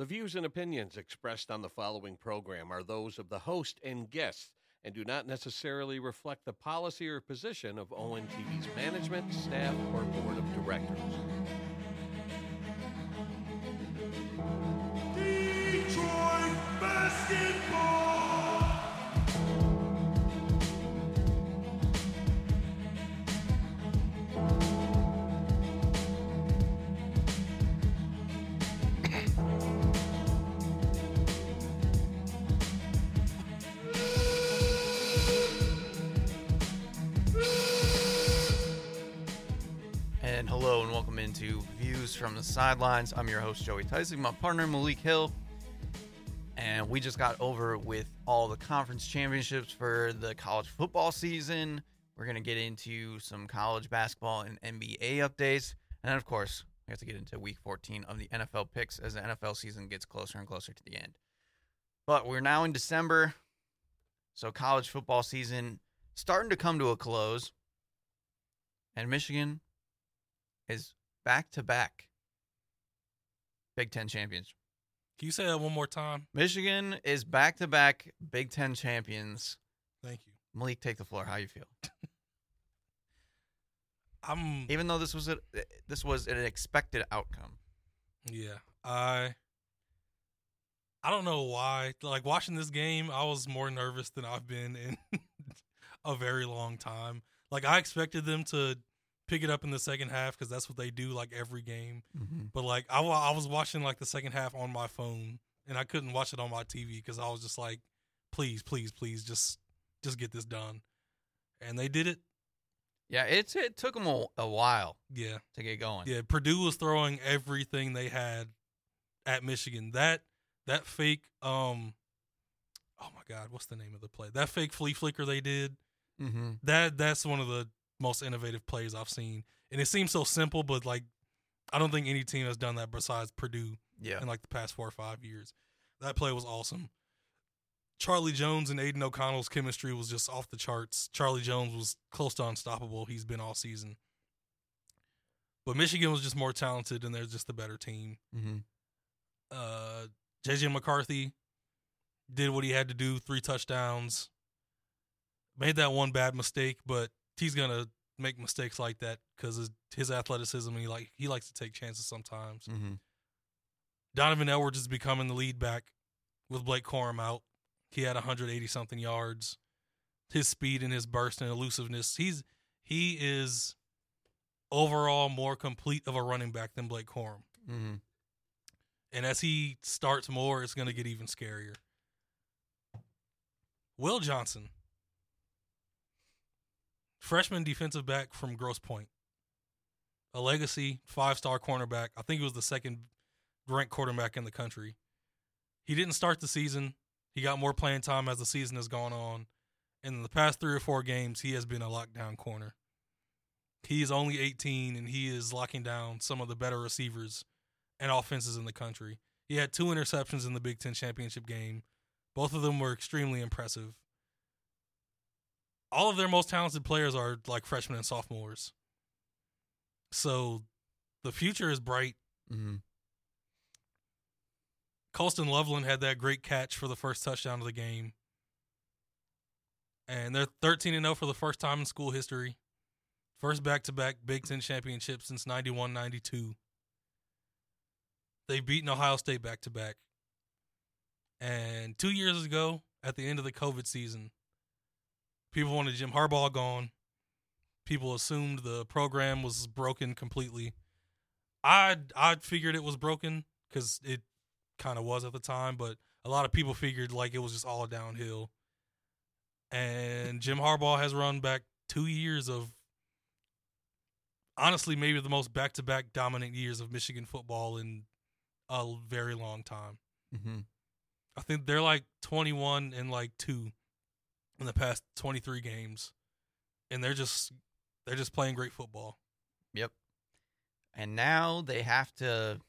The views and opinions expressed on the following program are those of the host and guests and do not necessarily reflect the policy or position of ONTV's management, staff, or board of directors. Detroit basketball. Hello and welcome into Views from the Sidelines. I'm your host, Joey Tyson, my partner, Malik Hill. And we just got over with all the conference championships for the college football season. We're going to get into some college basketball and NBA updates. And of course, we have to get into week 14 of the NFL picks as the NFL season gets closer and closer to the end. But we're now in December. So, college football season starting to come to a close. And Michigan is back to back Big Ten champions. Can you say that one more time? Michigan is back to back Big Ten champions. Thank you. Malik, take the floor. How you feel? I'm Even though this was a eh, this was an expected outcome. yeah. I I don't know why. Like watching this game, I was more nervous than I've been in a very long time. Like I expected them to pick it up in the second half because that's what they do like every game. But like I, I was watching like the second half on my phone and I couldn't watch it on my TV because I was just like, please, please, please, just just get this done. And they did it. Yeah, it's it took them a, a while Yeah. to get going. Yeah, Purdue was throwing everything they had at Michigan. That that fake um oh my god, what's the name of the play? That fake flea flicker they did. Mm-hmm. That that's one of the most innovative plays I've seen. And it seems so simple, but like I don't think any team has done that besides Purdue Yeah. in like the past four or five years. That play was awesome. Charlie Jones and Aidan O'Connell's chemistry was just off the charts. Charlie Jones was close to unstoppable. He's been all season. But Michigan was just more talented and they're just the better team. Mm-hmm. Uh, JJ McCarthy did what he had to do, three touchdowns. Made that one bad mistake, but he's gonna make mistakes like that because his, his athleticism and he like he likes to take chances sometimes. Mm-hmm. Donovan Edwards is becoming the lead back with Blake Corum out. He had 180 something yards. His speed and his burst and elusiveness. He's he is overall more complete of a running back than Blake Corum. Mm-hmm. And as he starts more, it's going to get even scarier. Will Johnson, freshman defensive back from Grosse Pointe, a legacy five star cornerback. I think he was the second ranked quarterback in the country. He didn't start the season. He got more playing time as the season has gone on. And in the past three or four games, he has been a lockdown corner. He is only 18 and he is locking down some of the better receivers and offenses in the country. He had two interceptions in the Big Ten championship game. Both of them were extremely impressive. All of their most talented players are like freshmen and sophomores. So the future is bright. Mm-hmm. Colston Loveland had that great catch for the first touchdown of the game. And they're 13 and 0 for the first time in school history. First back to back Big Ten championship since 91 92. They've beaten Ohio State back to back. And two years ago, at the end of the COVID season, people wanted Jim Harbaugh gone. People assumed the program was broken completely. I I figured it was broken because it kind of was at the time, but a lot of people figured like it was just all downhill. And Jim Harbaugh has run back two years of honestly maybe the most back to back dominant years of Michigan football in a very long time. Mm-hmm. I think they're like 21 and like 2 in the past 23 games. And they're just they're just playing great football. Yep. And now they have to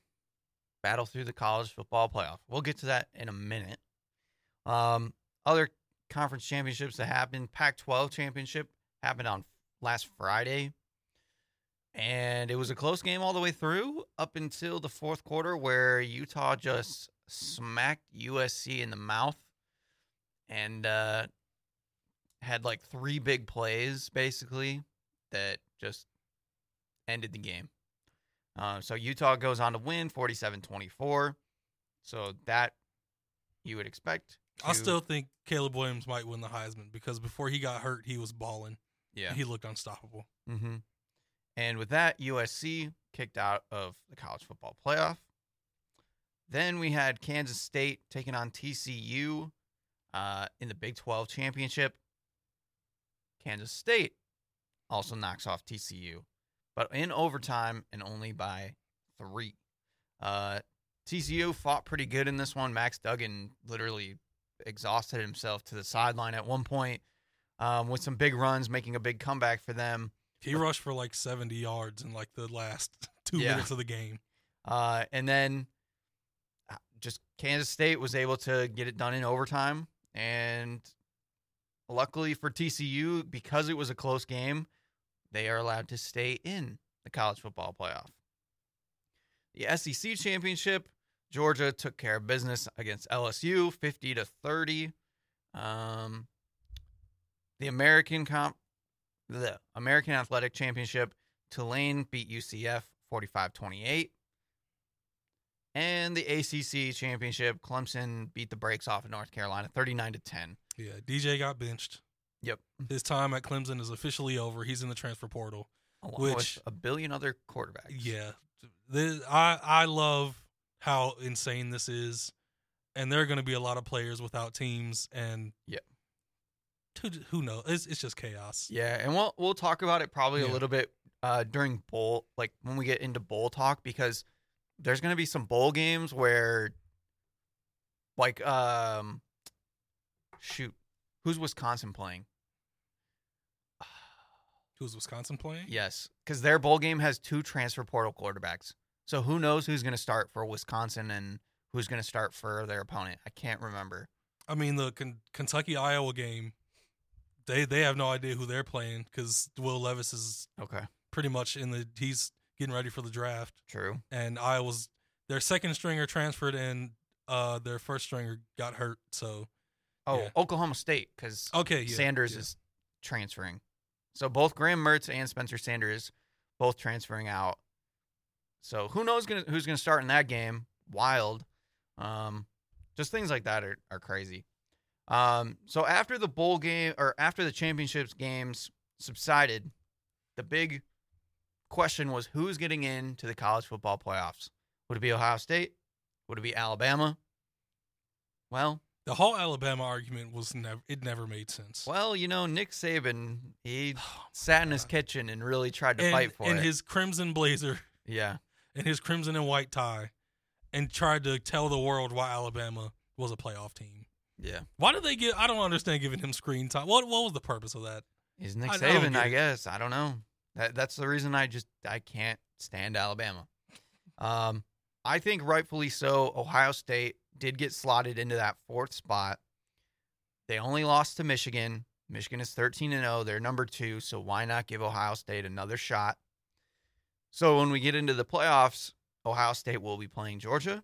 battle through the college football playoff. We'll get to that in a minute. Um, other conference championships that happened, Pac-12 championship happened on last Friday, and it was a close game all the way through up until the fourth quarter, where Utah just smacked USC in the mouth and uh, had like three big plays basically that just ended the game. Uh, so Utah goes on to win 47 24. So that you would expect. I still think Caleb Williams might win the Heisman because before he got hurt, he was balling. yeah. He looked unstoppable. Mm-hmm. And with that, USC kicked out of the college football playoff. Then we had Kansas State taking on TCU uh, in the Big 12 championship. Kansas State also knocks off TCU, but in overtime and only by three. Uh, TCU fought pretty good in this one. Max Duggan literally exhausted himself to the sideline at one point um, with some big runs, making a big comeback for them. He rushed for like 70 yards in like the last two Yeah. minutes of the game. Uh, and then uh, just Kansas State was able to get it done in overtime. And luckily for TCU, because it was a close game, they are allowed to stay in the college football playoff. The SEC championship, Georgia took care of business against LSU 50 to 30. Um, the American comp the American Athletic Championship, Tulane beat UCF 45-28. And the ACC Championship, Clemson beat the brakes off of North Carolina 39 to 10. Yeah, DJ got benched. Yep. His time at Clemson is officially over. He's in the transfer portal. Along Which- a billion other quarterbacks. Yeah, this, I I love how insane this is, and there are going to be a lot of players without teams, and Yeah. who, who knows? It's it's just chaos. Yeah, and we'll we'll talk about it probably a little bit uh during bowl like when we get into bowl talk because there's going to be some bowl games where like um shoot, who's Wisconsin playing? Who's Wisconsin playing? Yes, cuz their bowl game has two transfer portal quarterbacks. So who knows who's going to start for Wisconsin and who's going to start for their opponent? I can't remember. I mean the Ken- Kentucky Iowa game. They they have no idea who they're playing because Will Levis is Okay. pretty much in the he's getting ready for the draft, True. and Iowa's their second stringer transferred and uh their first stringer got hurt. So Oh, Yeah. Oklahoma State cuz okay, yeah, Sanders is transferring. So both Graham Mertz and Spencer Sanders both transferring out. So who knows gonna, who's going to start in that game? Wild. Um, just things like that are, are crazy. Um, so after the bowl game or after the championships games subsided, the big question was who's getting into the college football playoffs? Would it be Ohio State? Would it be Alabama? Well, The whole Alabama argument was never it never made sense. well, you know, Nick Saban, he Oh, sat in his kitchen and really tried to and, fight for and it. In his crimson blazer yeah, and his crimson and white tie and tried to tell the world why Alabama was a playoff team. yeah. Why did they give I don't understand giving him screen time. What what was the purpose of that? He's Nick I- I Saban, get I, guess. I don't know. That that's the reason I just I can't stand Alabama. Um, I think rightfully so. Ohio State did get slotted into that fourth spot. They only lost to Michigan. Michigan is thirteen and zero. They're number two, so why not give Ohio State another shot? So when we get into the playoffs, Ohio State will be playing Georgia,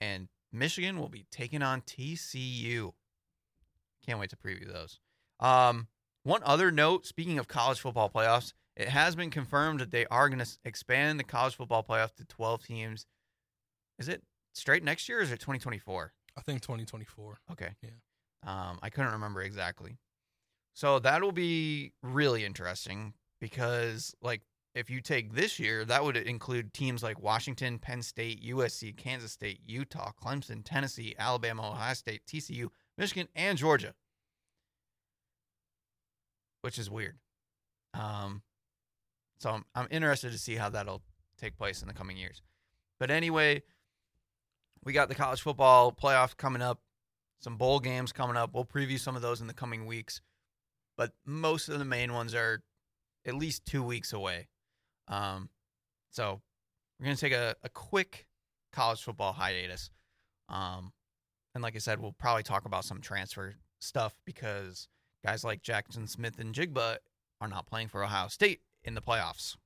and Michigan will be taking on TCU. Can't wait to preview those. Um, one other note: speaking of college football playoffs, it has been confirmed that they are going to expand the college football playoff to 12 teams. Is it straight next year or is it 2024? I think 2024. Okay. Yeah. Um, I couldn't remember exactly. So that'll be really interesting because, like, if you take this year, that would include teams like Washington, Penn State, USC, Kansas State, Utah, Clemson, Tennessee, Alabama, Ohio State, TCU, Michigan, and Georgia, which is weird. Um, so I'm, I'm interested to see how that'll take place in the coming years. But anyway, we got the college football playoff coming up some bowl games coming up. We'll preview some of those in the coming weeks, but most of the main ones are at least two weeks away. Um, so we're gonna take a, a quick college football hiatus. Um, and like I said, we'll probably talk about some transfer stuff because guys like Jaxon Smith-Njigba are not playing for Ohio State in the playoffs.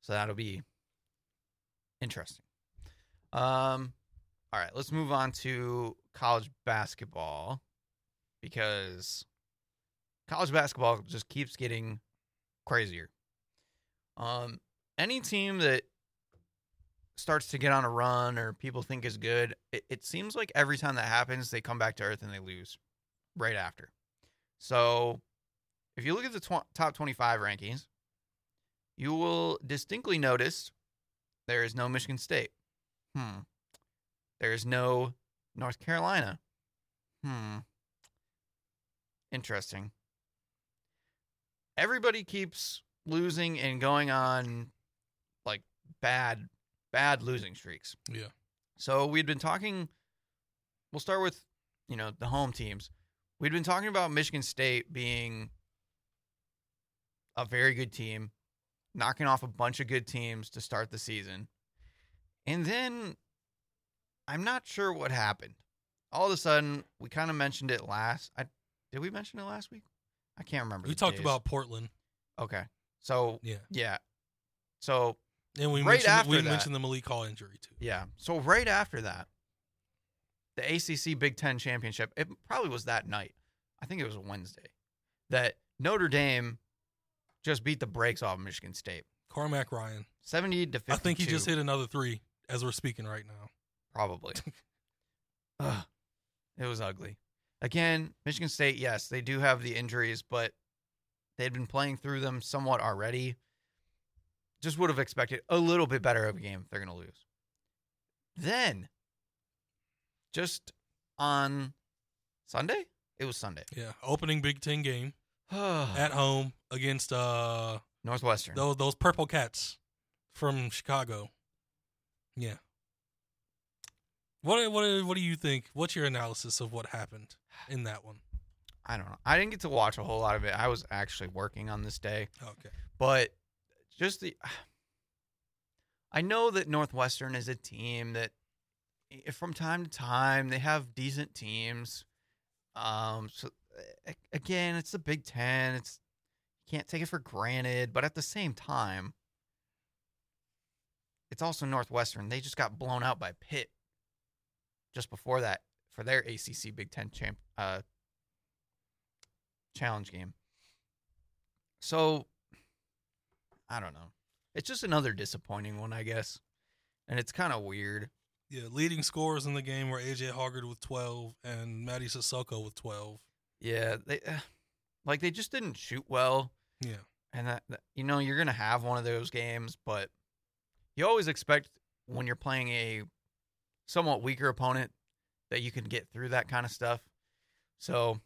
So that'll be interesting. Um, All right, let's move on to college basketball because college basketball just keeps getting crazier. Um, any team that starts to get on a run or people think is good, it, it seems like every time that happens, they come back to earth and they lose right after. So, if you look at the tw- top 25 rankings, you will distinctly notice there is no Michigan State. Hmm. There is no North Carolina. Hmm. Interesting. Everybody keeps losing and going on like bad, bad losing streaks. Yeah. So we'd been talking. We'll start with, you know, the home teams. We'd been talking about Michigan State being a very good team, knocking off a bunch of good teams to start the season. And then I'm not sure what happened. All of a sudden, we kind of mentioned it last. I did we mention it last week? I can't remember. We talked days. about Portland. Okay. So Yeah. yeah. So And we Right mentioned after we that- mentioned the Malik Hall injury too. Yeah. So right after that, the ACC Big Ten championship, it probably was that night. I think it was a Wednesday that Notre Dame just beat the brakes off Michigan State, Cormac Ryan. seventy to fifty. I think he just hit another three as we're speaking right now. Probably. Ugh, it was ugly. Again, Michigan State, yes, they do have the injuries, but they'd been playing through them somewhat already. Just would have expected a little bit better of a game if they're going to lose. Then, just on Sunday, it was Sunday Yeah. Opening Big Ten game at at home against uh Northwestern. those those purple cats from Chicago. Yeah. What what what do you think? What's your analysis of what happened in that one? I don't know. I didn't get to watch a whole lot of it. I was actually working on this day. Okay. but just the I know that Northwestern is a team that from time to time they have decent teams. Um so again, it's the Big 10. It's you can't take it for granted, but at the same time it's also Northwestern. They just got blown out by Pitt just before that for their ACC Big 10 champ uh challenge game. So I don't know. It's just another disappointing one, I guess. And it's kind of weird. Yeah, leading scorers in the game were AJ Hoggard with 12 and Mady Sissoko with 12. Yeah, they uh, like they just didn't shoot well, Yeah. and that, that you know you're gonna have one of those games, but you always expect when you're playing a somewhat weaker opponent that you can get through that kind of stuff. So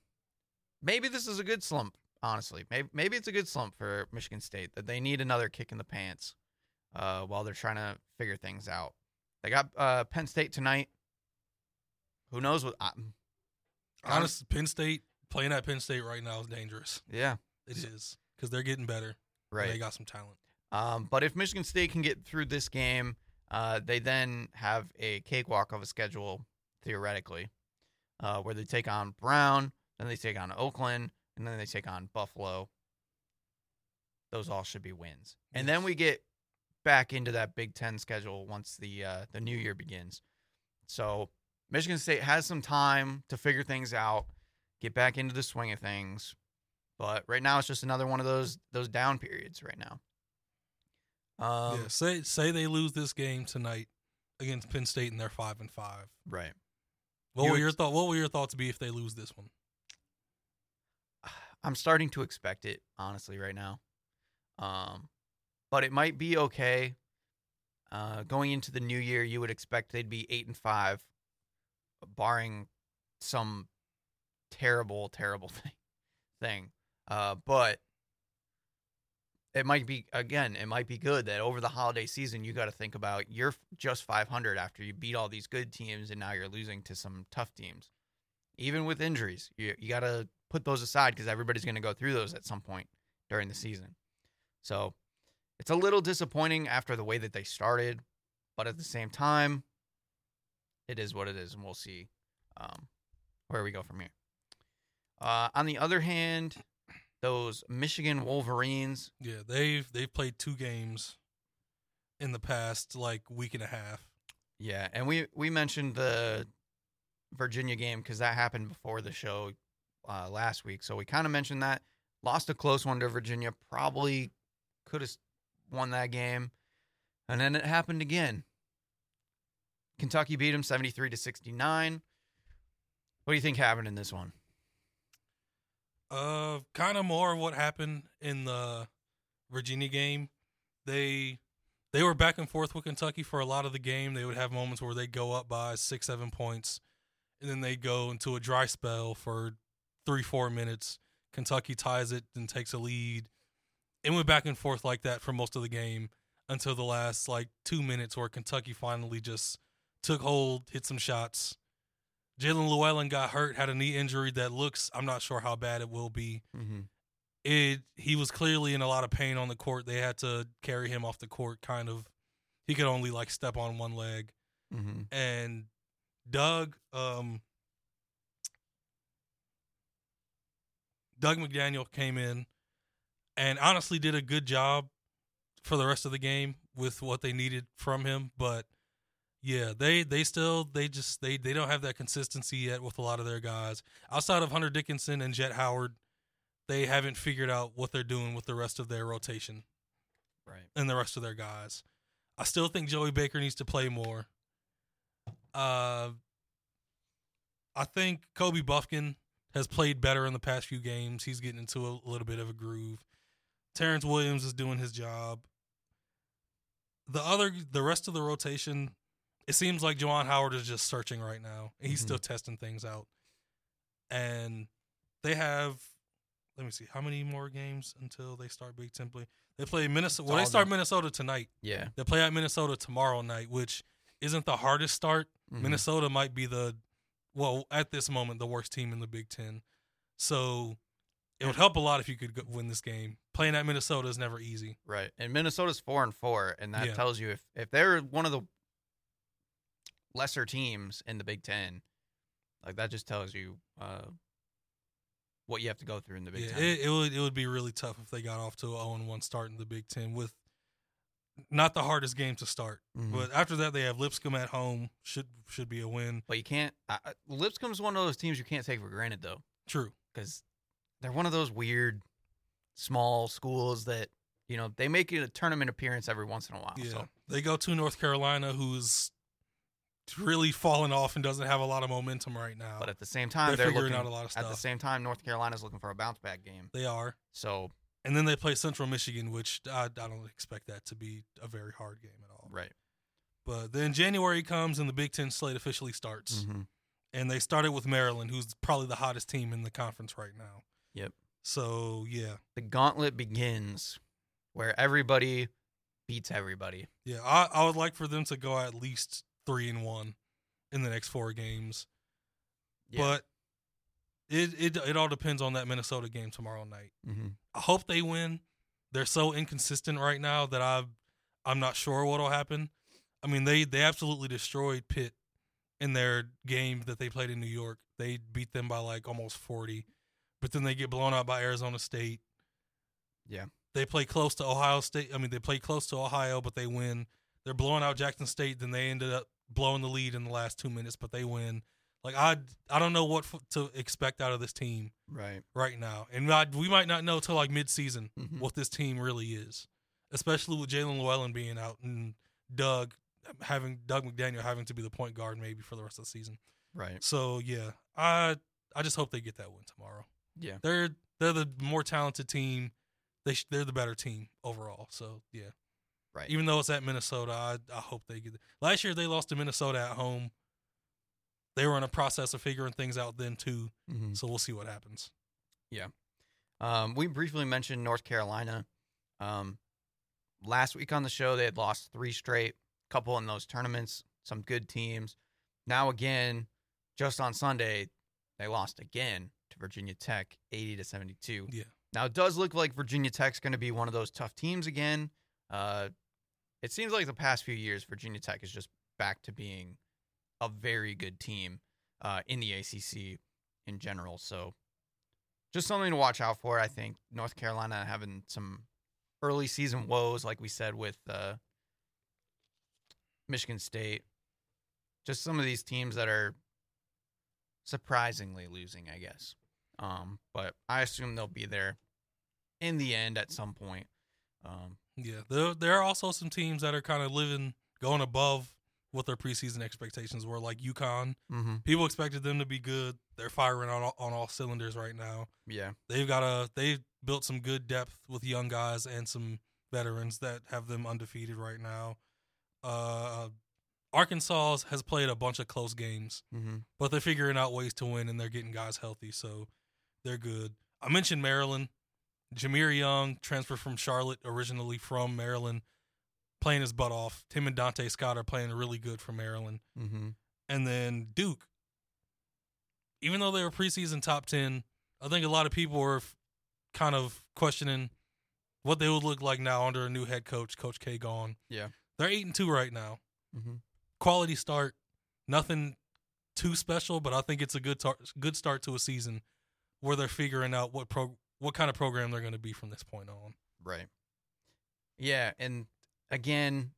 maybe this is a good slump. Honestly, maybe maybe it's a good slump for Michigan State that they need another kick in the pants uh, while they're trying to figure things out. They got uh, Penn State tonight. Who knows what? I, Honest, Penn State, playing at Penn State right now is dangerous. yeah, It is because they're getting better. right. They got some talent. Um, but if Michigan State can get through this game, uh, they then have a cakewalk of a schedule theoretically, uh, where they take on Brown, then they take on Oakland, and then they take on Buffalo. Those all should be wins, and then we get back into that Big Ten schedule once the uh, the new year begins. So Michigan State has some time to figure things out, get back into the swing of things. But right now, it's just another one of those those down periods right now. Um, yeah. Say say they lose this game tonight against Penn State and they're five and five. Right. What You will your thought? What will your thoughts be if they lose this one? I'm starting to expect it, honestly, right now. Um, but it might be okay. Uh, going into the new year, you would expect they'd be eight and five, barring some terrible, terrible thing. Thing. Uh, but it might be again. It might be good that over the holiday season, you got to think about you're just 500 after you beat all these good teams, and now you're losing to some tough teams. Even with injuries, you you got to put those aside because everybody's going to go through those at some point during the season. So it's a little disappointing after the way that they started, but at the same time, it is what it is, and we'll see um, where we go from here. Uh, on the other hand, those Michigan Wolverines, Yeah, they've they've played two games in the past like week and a half. Yeah, and we we mentioned the Virginia game because that happened before the show uh, last week. So we kind of mentioned that. Lost a close one to Virginia. Probably could have won that game, and then it happened again. Kentucky beat them seventy three to sixty nine. What do you think happened in this one? Uh, kind of more of what happened in the Virginia game. They they were back and forth with Kentucky for a lot of the game. They would have moments where they go up by six, seven points, and then they go into a dry spell for three, four minutes. Kentucky ties it and takes a lead. It went back and forth like that for most of the game until the last like two minutes where Kentucky finally just took hold, hit some shots. Jaelin Llewellyn got hurt, had a knee injury that looks, I'm not sure how bad it will be. Mm-hmm. It he was clearly in a lot of pain on the court. They had to carry him off the court kind of. He could only like step on one leg. Mm-hmm. And Dug um Dug McDaniel came in and honestly did a good job for the rest of the game with what they needed from him, but yeah, they they still they just they they don't have that consistency yet with a lot of their guys. Outside of Hunter Dickinson and Jett Howard, they haven't figured out what they're doing with the rest of their rotation Right. and the rest of their guys. I still think Joey Baker needs to play more. Uh, I think Kobe Bufkin has played better in the past few games. He's getting into a little bit of a groove. Terrance Williams is doing his job. The other, the rest of the rotation, it seems like Juwan Howard is just searching right now. He's Mhm. still testing things out, and they have. Let me see how many more games until they start Big Ten play. They play Minnesota. Well, they start done. Minnesota tonight. Yeah. They play at Minnesota tomorrow night, which isn't the hardest start. Mhm. Minnesota might be the, well, at this moment, the worst team in the Big Ten. So it would help a lot if you could win this game. Playing at Minnesota is never easy. Right. And Minnesota's four and four, and that Yeah. tells you if if they're one of the lesser teams in the Big Ten, like that just tells you uh, what you have to go through in the Big yeah, Ten. it, it would it would be really tough if they got off to a 0 1 start in the Big Ten with not the hardest game to start. Mhm. But after that, they have Lipscomb at home. Should should be a win. but you can't. Uh, Lipscomb's one of those teams you can't take for granted though, True. because they're one of those weird small schools that you know they make a tournament appearance every once in a while. Yeah. So They go to North Carolina, who's really fallen off and doesn't have a lot of momentum right now. But at the same time, They're they're, figuring looking out a lot of stuff. At the same time, North Carolina's looking for a bounce back game. they are. So And then they play Central Michigan, which I, I don't expect that to be a very hard game at all. right. But then January comes and the Big Ten slate officially starts. Mm-hmm. And they started with Maryland, who's probably the hottest team in the conference right now. Yep. So, yeah. The gauntlet begins where everybody beats everybody. Yeah. I, I would like for them to go at least three and one in the next four games. Yeah. But it, it it all depends on that Minnesota game tomorrow night. mm-hmm. I hope they win. They're so inconsistent right now that I I'm not sure what'll happen. I mean, they they absolutely destroyed Pitt in their game that they played in New York. They beat them by like almost 40. But then they get blown out by Arizona State. Yeah. They play close to Ohio State. I mean, they play close to Ohio, but they win. They're blowing out Jackson State, then they ended up blowing the lead in the last 2 minutes, but they win. Like I I don't know what f- to expect out of this team Right. right now, and I, we might not know till like mid-season Mhm. what this team really is, especially with Jaelin Llewellyn being out and Dug having Dug McDaniel having to be the point guard maybe for the rest of the season. Right. So yeah, I I just hope they get that win tomorrow. Yeah. They're they're the more talented team. They sh- they're the better team overall. So yeah, Right. even though it's at Minnesota, I I hope they get. It. Last year they lost to Minnesota at home. They were in a process of figuring things out then too. Mhm. So we'll see what happens. Yeah. Um, we briefly mentioned North Carolina. Um, last week on the show, they had lost three straight, couple in those tournaments, some good teams. Now again, just on Sunday, they lost again to Virginia Tech, eighty to seventy-two. Yeah. Now it does look like Virginia Tech's going to be one of those tough teams again. Uh, it seems like the past few years, Virginia Tech is just back to being a very good team uh, in the ACC in general. So just something to watch out for. I think North Carolina having some early season woes, like we said with uh, Michigan State. just some of these teams that are surprisingly losing, I guess. Um, but I assume they'll be there in the end at some point. Um, Yeah, there there are also some teams that are kind of living going above what their preseason expectations were, like UConn. mm-hmm. People expected them to be good. They're firing on all, on all cylinders right now. Yeah. They've got a they've built some good depth with young guys and some veterans that have them undefeated right now. Uh, Arkansas has played a bunch of close games, Mm-hmm. but they're figuring out ways to win and they're getting guys healthy, so they're good. I mentioned Maryland. Jahmir Young, transferred from Charlotte, originally from Maryland, playing his butt off. Tim and Donta Scott are playing really good for Maryland. Mm-hmm. And then Duke, even though they were preseason top 10, I think a lot of people were kind of questioning what they would look like now under a new head coach, Coach K gone. Yeah. They're 8 and 2 right now. Mm-hmm. Quality start, nothing too special, but I think it's a good tar- good start to a season where they're figuring out what pro- what kind of program they're going to be from this point on. Right. Yeah, and again,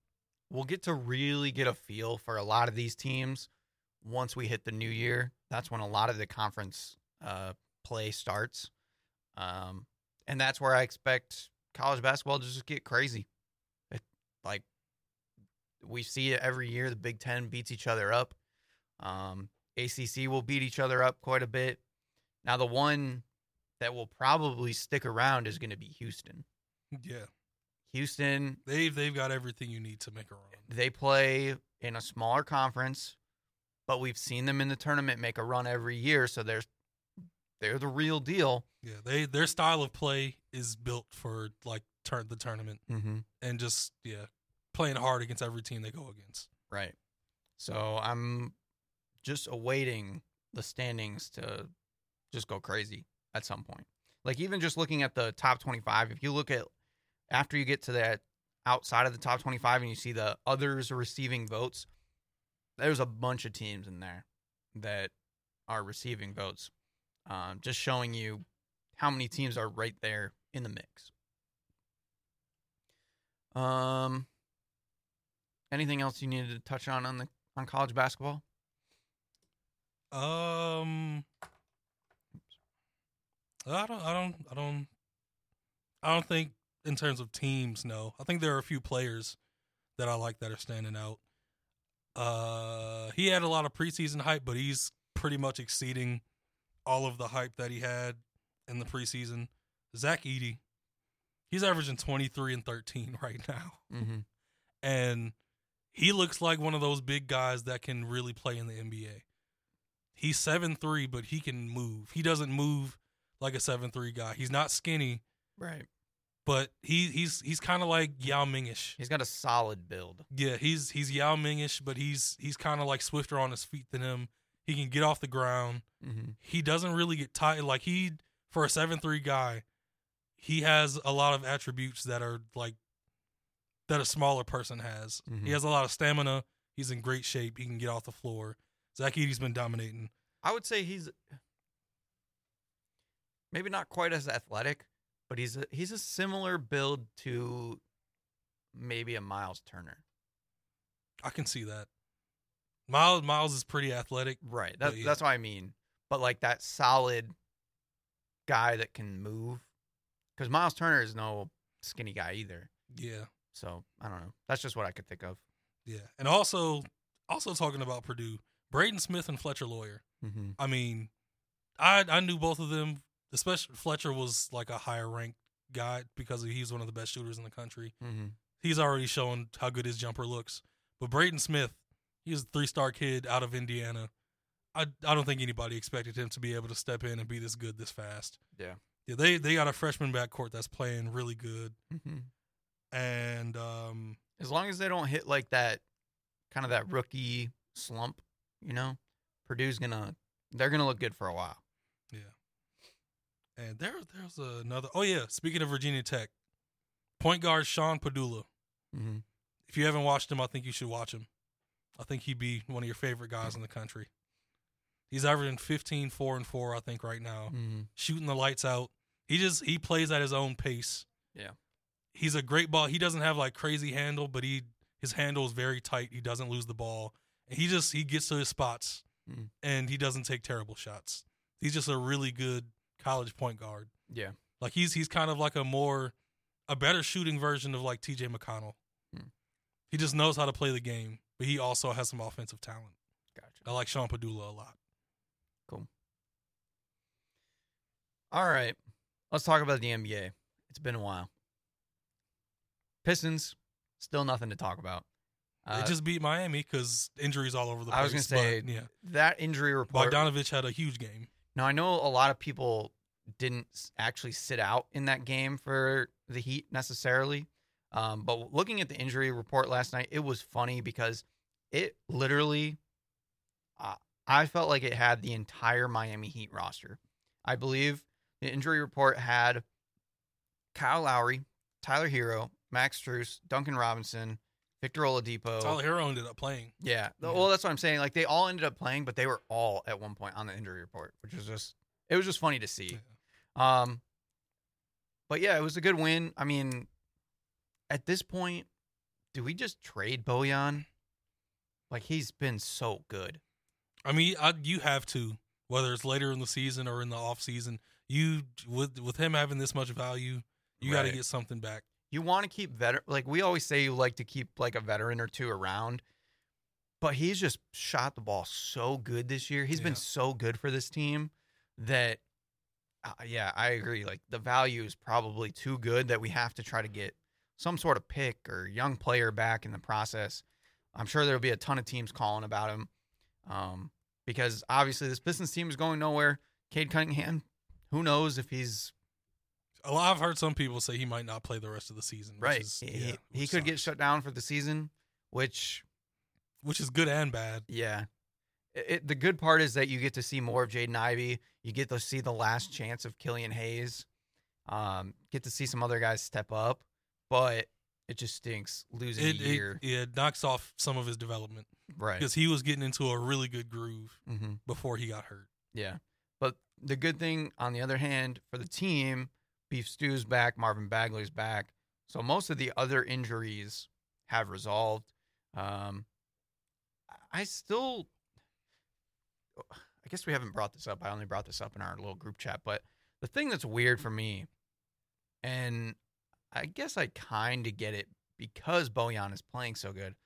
we'll get to really get a feel for a lot of these teams once we hit the new year. That's when a lot of the conference uh, play starts, um, and that's where I expect college basketball to just get crazy. It, like we see it every year. The Big Ten beats each other up. Um, ACC will beat each other up quite a bit. Now, the one that will probably stick around is going to be Houston. Yeah. Houston, They've they've got everything you need to make a run. they play in a smaller conference, but we've seen them in the tournament make a run every year, so they're they're the real deal. Yeah, they their style of play is built for like turn the tournament Mm-hmm. and just yeah, playing hard against every team they go against. Right. So I'm just awaiting the standings to just go crazy at some point. Like even just looking at the top 25, if you look at after you get to that outside of the top 25 and you see the others receiving votes, there's a bunch of teams in there that are receiving votes. Um, just showing you how many teams are right there in the mix. Um, anything else you needed to touch on on the on college basketball? Um, I don't, I don't, I don't, I don't think in terms of teams. No, I think there are a few players that I like that are standing out. Uh, he had a lot of preseason hype, but he's pretty much exceeding all of the hype that he had in the preseason. Zach Edey, he's averaging twenty three and thirteen right now. Mm-hmm. and he looks like one of those big guys that can really play in the NBA. He's seven three, but he can move. He doesn't move like a seven three guy. He's not skinny, Right. but he he's he's kind of like Yao Mingish. He's got a solid build. Yeah, he's he's Yao Mingish, but he's he's kind of like swifter on his feet than him. He can get off the ground. Mm-hmm. He doesn't really get tight. Like he for a seven three guy, he has a lot of attributes that are like that a smaller person has. Mhm. He has a lot of stamina. He's in great shape. He can get off the floor. Zach Edey's been dominating. I would say he's maybe not quite as athletic, but he's a, he's a similar build to maybe a Miles Turner. I can see that. Miles Miles is pretty athletic. Right. That's But yeah. that's what I mean. But like that solid guy that can move. Because Miles Turner is no skinny guy either. Yeah, So I don't know. That's just what I could think of. yeah. And also also talking about Purdue, Braden Smith and Fletcher Loyer. Mm-hmm. I mean, I I knew both of them. Especially Fletcher was like a higher ranked guy because he's one of the best shooters in the country. Mm-hmm. He's already shown how good his jumper looks. But Braden Smith, he's a three star kid out of Indiana. I I don't think anybody expected him to be able to step in and be this good this fast. Yeah. Yeah, they they got a freshman backcourt that's playing really good, Mm-hmm. and um, As long as they don't hit like that, kind of that rookie slump, you know, Purdue's gonna they're gonna look good for a while. Yeah. And there there's another. Oh yeah, speaking of Virginia Tech, point guard Sean Pedulla. Mm-hmm. If you haven't watched him, I think you should watch him. I think he'd be one of your favorite guys in the country. He's averaging 15, 4 and 4, I think, right now. Mm-hmm. Shooting the lights out. He just he plays at his own pace. Yeah. He's a great ball. He doesn't have like crazy handle, but he his handle is very tight. He doesn't lose the ball. And he just he gets to his spots Mm. and he doesn't take terrible shots. He's just a really good college point guard. Yeah. Like he's he's kind of like a more a better shooting version of like TJ McConnell. Hmm. He just knows how to play the game, but he also has some offensive talent. Gotcha. I like Sean Pedulla a lot. Cool. All right. Let's talk about the NBA. It's been a while. Pistons, still nothing to talk about. Uh, they just beat Miami because injuries all over the place. I was gonna say, but, yeah, that injury report. Bogdanovic had a huge game. Now I know a lot of people didn't actually sit out in that game for the Heat necessarily, um, but looking at the injury report last night, it was funny because it literally, uh, I felt like it had the entire Miami Heat roster. I believe the injury report had Kyle Lowry, Tyler Herro, Max Strus, Duncan Robinson, Victor Oladipo. Tyler Herro ended up playing. Yeah. Yeah. Well, that's what I'm saying. Like they all ended up playing, but they were all at one point on the injury report, which was just it was just funny to see. Um but yeah, it was a good win. I mean, at this point, do we just trade Bojan? Like he's been so good. I mean, I, you have to whether it's later in the season or in the off season. You with with him having this much value, you got to get something back. You want to keep veteran like we always say you like to keep like a veteran or two around. But he's just shot the ball so good this year. He's been so good for this team that uh, yeah, I agree. Like the value is probably too good that we have to try to get some sort of pick or young player back in the process. I'm sure there'll be a ton of teams calling about him. Um, because obviously this Pistons team is going nowhere. Cade Cunningham, who knows if he's A lot, I've heard some people say he might not play the rest of the season. which right. is- he yeah, he which could get shut down for the season, which which is good and bad. Yeah. It, it- the good part is that you get to see more of Jaden Ivey. You get to see the last chance of Killian Hayes. Um, get to see some other guys step up, but it just stinks losing It, a year. it knocks off some of his development right. because he was getting into a really good groove hmm before he got hurt. Yeah. But the good thing, on the other hand, for the team, Beef Stew's back, Marvin Bagley's back. So most of the other injuries have resolved. Um, I still, I guess we haven't brought this up. I only brought this up in our little group chat. But the thing that's weird for me, and I guess I kind of get it because Bojan is playing so good.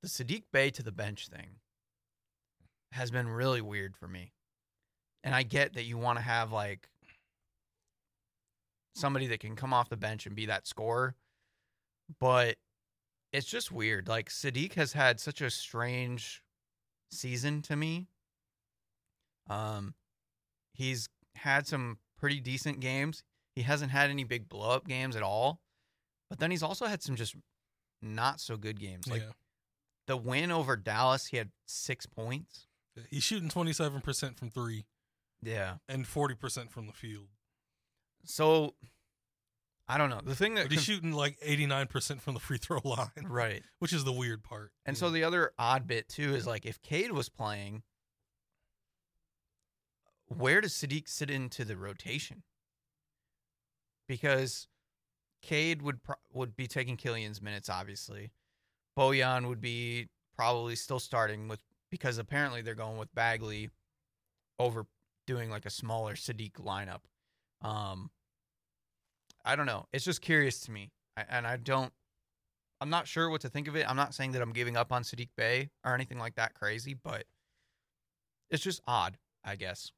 The Saddiq Bey to the bench thing has been really weird for me. And I get that you want to have like somebody that can come off the bench and be that scorer, but it's just weird. Like Saddiq has had such a strange season to me. Um he's had some pretty decent games. He hasn't had any big blow up games at all. But then he's also had some just not so good games. Like yeah, the win over Dallas, he had 6 points. he's shooting twenty seven percent from three Yeah. and forty percent from the field. So I don't know. The thing that But he's conf- shooting like eighty nine percent from the free throw line, right. which is the weird part. And Yeah. so the other odd bit too is like if Cade was playing, where does Saddiq sit into the rotation? Because Cade would pro- would be taking Killian's minutes, obviously. Bojan would be probably still starting with because apparently they're going with Bagley over doing like a smaller Saddiq lineup. Um, I don't know. It's just curious to me, I, and I don't. I'm not sure what to think of it. I'm not saying that I'm giving up on Saddiq Bey or anything like that crazy, but it's just odd, I guess.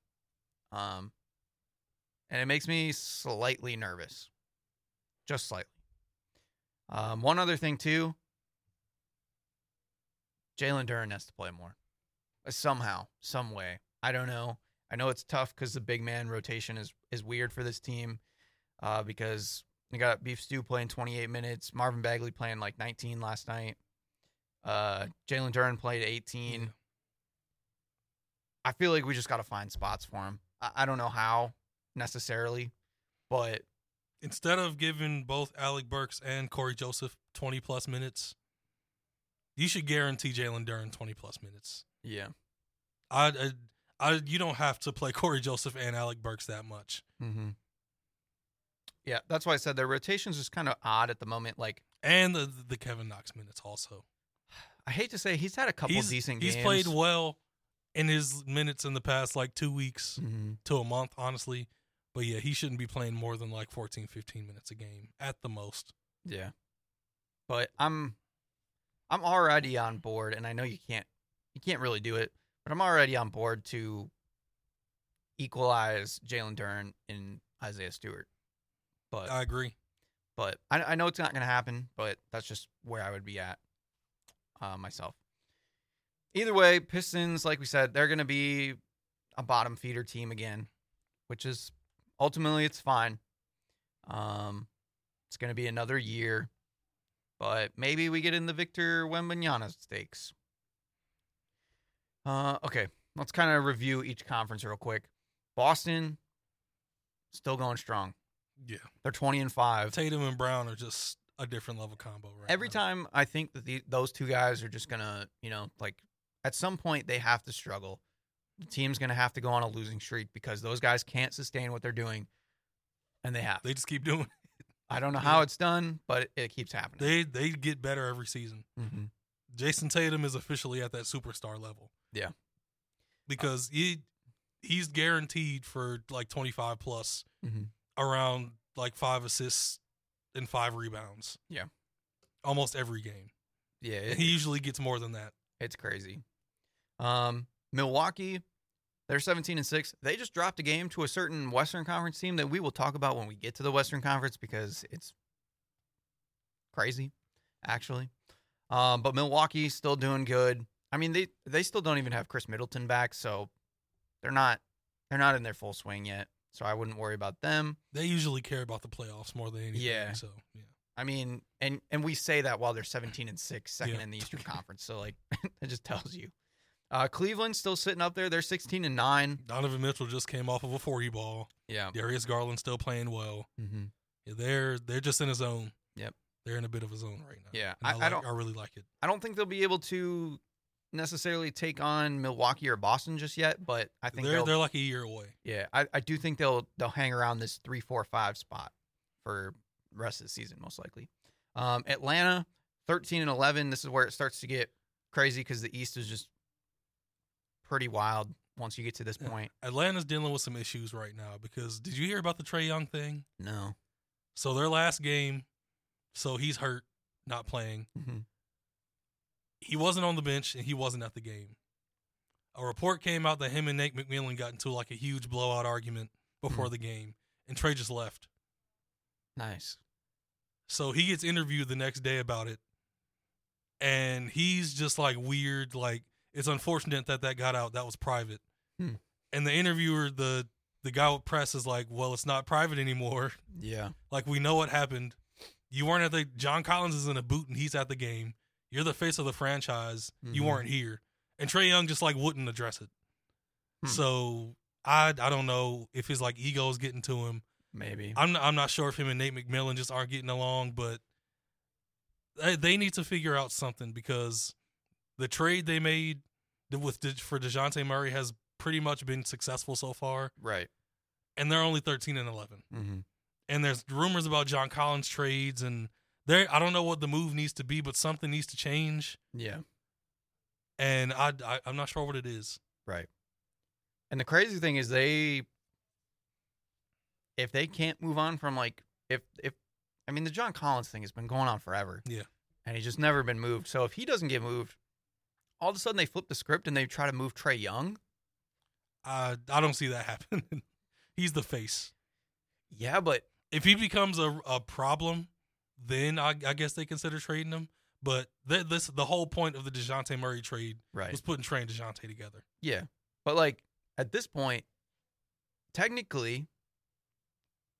Um, and it makes me slightly nervous, just slightly. Um, one other thing too. Jalen Duren has to play more, Uh, somehow, some way. I don't know. I know it's tough because the big man rotation is is weird for this team, uh, because you got Beef Stew playing 28 minutes, Marvin Bagley playing like 19 last night. Uh, Jalen Duren played 18. I feel like we just got to find spots for him. I, I don't know how necessarily, but instead of giving both Alec Burks and Cory Joseph 20 plus minutes, you should guarantee Jalen Duren 20 plus minutes. yeah. I, I, I, you don't have to play Cory Joseph and Alec Burks that much. Mm-hmm. Yeah, that's why I said their rotation's just kind of odd at the moment. Like, And the, the Kevin Knox minutes also. I hate to say he's had a couple he's, decent games. he's games. played well in his minutes in the past like two weeks Mhm. to a month, honestly. But yeah, he shouldn't be playing more than like 14, 15 minutes a game at the most. Yeah. But I'm I'm already on board and I know you can't you can't really do it, but I'm already on board to equalize Jalen Duren and Isaiah Stewart. But I agree. but I, I know it's not going to happen, but that's just where I would be at uh, myself. Either way, Pistons, like we said, they're going to be a bottom feeder team again, which is ultimately it's fine. Um, it's going to be another year, but maybe we get in the Victor Wembanyama stakes. Uh, okay, let's kind of review each conference real quick. Boston, still going strong. Yeah. They're twenty and five. Tatum and Brown are just a different level combo right Every now. time I think that the, those two guys are just gonna, you know, like at some point they have to struggle. The team's gonna have to go on a losing streak because those guys can't sustain what they're doing, and they have. They just keep doing it. I don't know yeah. how it's done, but it, it keeps happening. They they get better every season. hmm Jayson Tatum is officially at that superstar level. Yeah. Because he he's guaranteed for like 25 plus Mhm. Around like 5 assists and 5 rebounds. Yeah. Almost every game. Yeah, it, he usually gets more than that. it's crazy. Um, Milwaukee, they're seventeen and six. They just dropped a game to a certain Western Conference team that we will talk about when we get to the Western Conference because it's crazy, actually. Um, but Milwaukee's still doing good. I mean, they they still don't even have Khris Middleton back, so they're not they're not in their full swing yet. So I wouldn't worry about them. They usually care about the playoffs more than anything. Yeah. So, yeah. I mean, and and we say that while they're 17 and 6, second Yeah. in the Eastern Conference. So like it just tells you. Uh Cleveland's still sitting up there. They're 16 and 9. Donovan Mitchell just came off of a 40 ball. Yeah. Darius Garland still playing well. Mm-hmm. Yeah, they're they're just in a zone. Yep. They're in a bit of a zone right now. Yeah, I- I, I don't- I really like it. I don't think they'll be able to necessarily take on Milwaukee or Boston just yet, but I think They're they're like a year away. yeah, I, I do think they'll they'll hang around this three, four, five spot for rest of the season, most likely. Um, Atlanta, thirteen and eleven. This is where it starts to get crazy because the East is just pretty wild once you get to this Yeah. point. Atlanta's dealing with some issues right now because did you hear about the Trae Young thing? No. So their last game, so he's hurt, not playing. Mm-hmm. He wasn't on the bench and he wasn't at the game. A report came out that him and Nate McMillan got into like a huge blowout argument before Hmm. the game, and Trae just left. Nice. So he gets interviewed the next day about it, and he's just like weird. Like it's unfortunate that that got out. That was private. Hmm. And the interviewer, the the guy with press, is like, "Well, it's not private anymore. Yeah. Like we know what happened. You weren't at the. John Collins is in a boot and he's at the game. You're the face of the franchise. You Mhm. weren't here." And Trae Young just like wouldn't address it. Hmm. So I I don't know if his like ego is getting to him. Maybe. I'm not, I'm not sure if him and Nate McMillan just aren't getting along, but they, they need to figure out something because the trade they made with for Dejounte Murray has pretty much been successful so far, right. and they're only 13 and 11. Mm-hmm. And there's rumors about John Collins trades, and there I don't know what the move needs to be, but something needs to change, Yeah. and I, I I'm not sure what it is. Right. And the crazy thing is they if they can't move on from like if if I mean the John Collins thing has been going on forever. Yeah. And he's just never been moved. So if he doesn't get moved, all of a sudden they flip the script and they try to move Trae Young. I I don't see that happening. He's the face. Yeah, but if he becomes a, a problem, then I, I guess they consider trading him. But th- this the whole point of the Dejounte Murray trade right. was putting Trae and Dejounte together. Yeah. But like at this point technically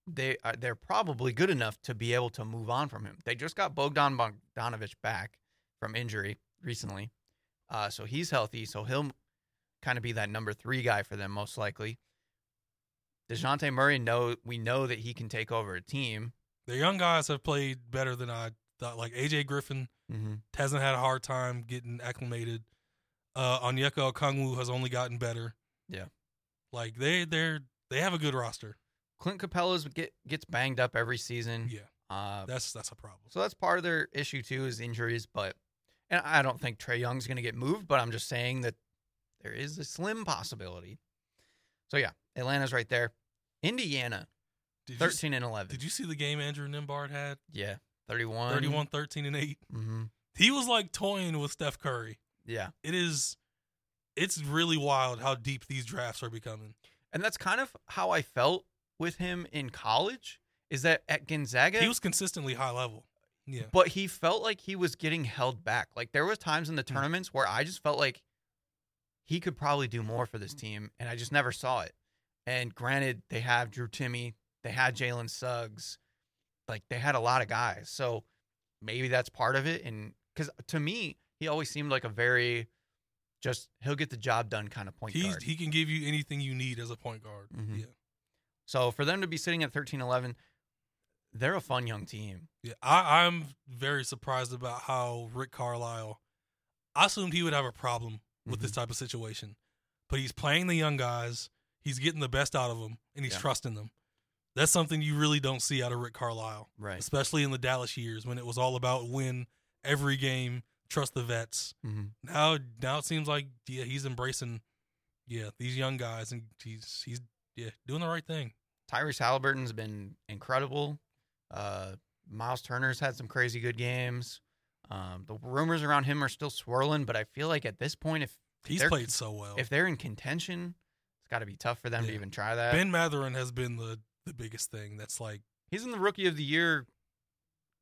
they uh, they're probably good enough to be able to move on from him. They just got Bogdan Bogdanovic back from injury recently. Uh so he's healthy, so he'll kind of be that number 3 guy for them most likely. Dejounte Murray know we know that he can take over a team. The young guys have played better than I thought. Like AJ Griffin Mm-hmm. hasn't had a hard time getting acclimated. Uh, Onyeka Okongwu has only gotten better. Yeah. like they they're they have a good roster. Clint Capela's get gets banged up every season. Yeah, Uh that's that's a problem. So that's part of their issue too is injuries, but And I don't think Trae Young's going to get moved, but I'm just saying that there is a slim possibility. So yeah, Atlanta's right there. Indiana, Did you, 13 and 11. did you see the game Andrew Nembhard had? yeah, 31. 31, 13, and 8. Mm-hmm. He was like toying with Steph Curry. Yeah. It is, it's really wild how deep these drafts are becoming. And that's kind of how I felt with him in college is that at Gonzaga He was consistently high level. Yeah. but he felt like he was getting held back. Like there was times in the Hmm. tournaments where I just felt like he could probably do more for this team, and I just never saw it. And granted, they have Drew Timme, they had Jalen Suggs, like they had a lot of guys, so maybe that's part of it. And because to me, he always seemed like a very just he'll get the job done kind of point He's, guard. he can give you anything you need as a point guard. Mhm. Yeah. so for them to be sitting at 13-11, they're a fun young team. Yeah. I, I'm very surprised about how Rick Carlisle, I assumed he would have a problem with this Mm-hmm. type of situation, but he's playing the young guys. He's getting the best out of them and he's Yeah. trusting them. That's something you really don't see out of Rick Carlisle, Right. especially in the Dallas years when it was all about win every game, trust the vets. Mm-hmm. Now, now it seems like yeah, he's embracing yeah these young guys and he's he's yeah doing the right thing. Tyrese Halliburton's been incredible. Uh, Miles Turner's had some crazy good games. Um, the rumors around him are still swirling, but I feel like at this point, if He's played so well. if they're in contention, it's got to be tough for them to even try that. ben Mathurin has been the the biggest thing. That's like he's in the Rookie of the Year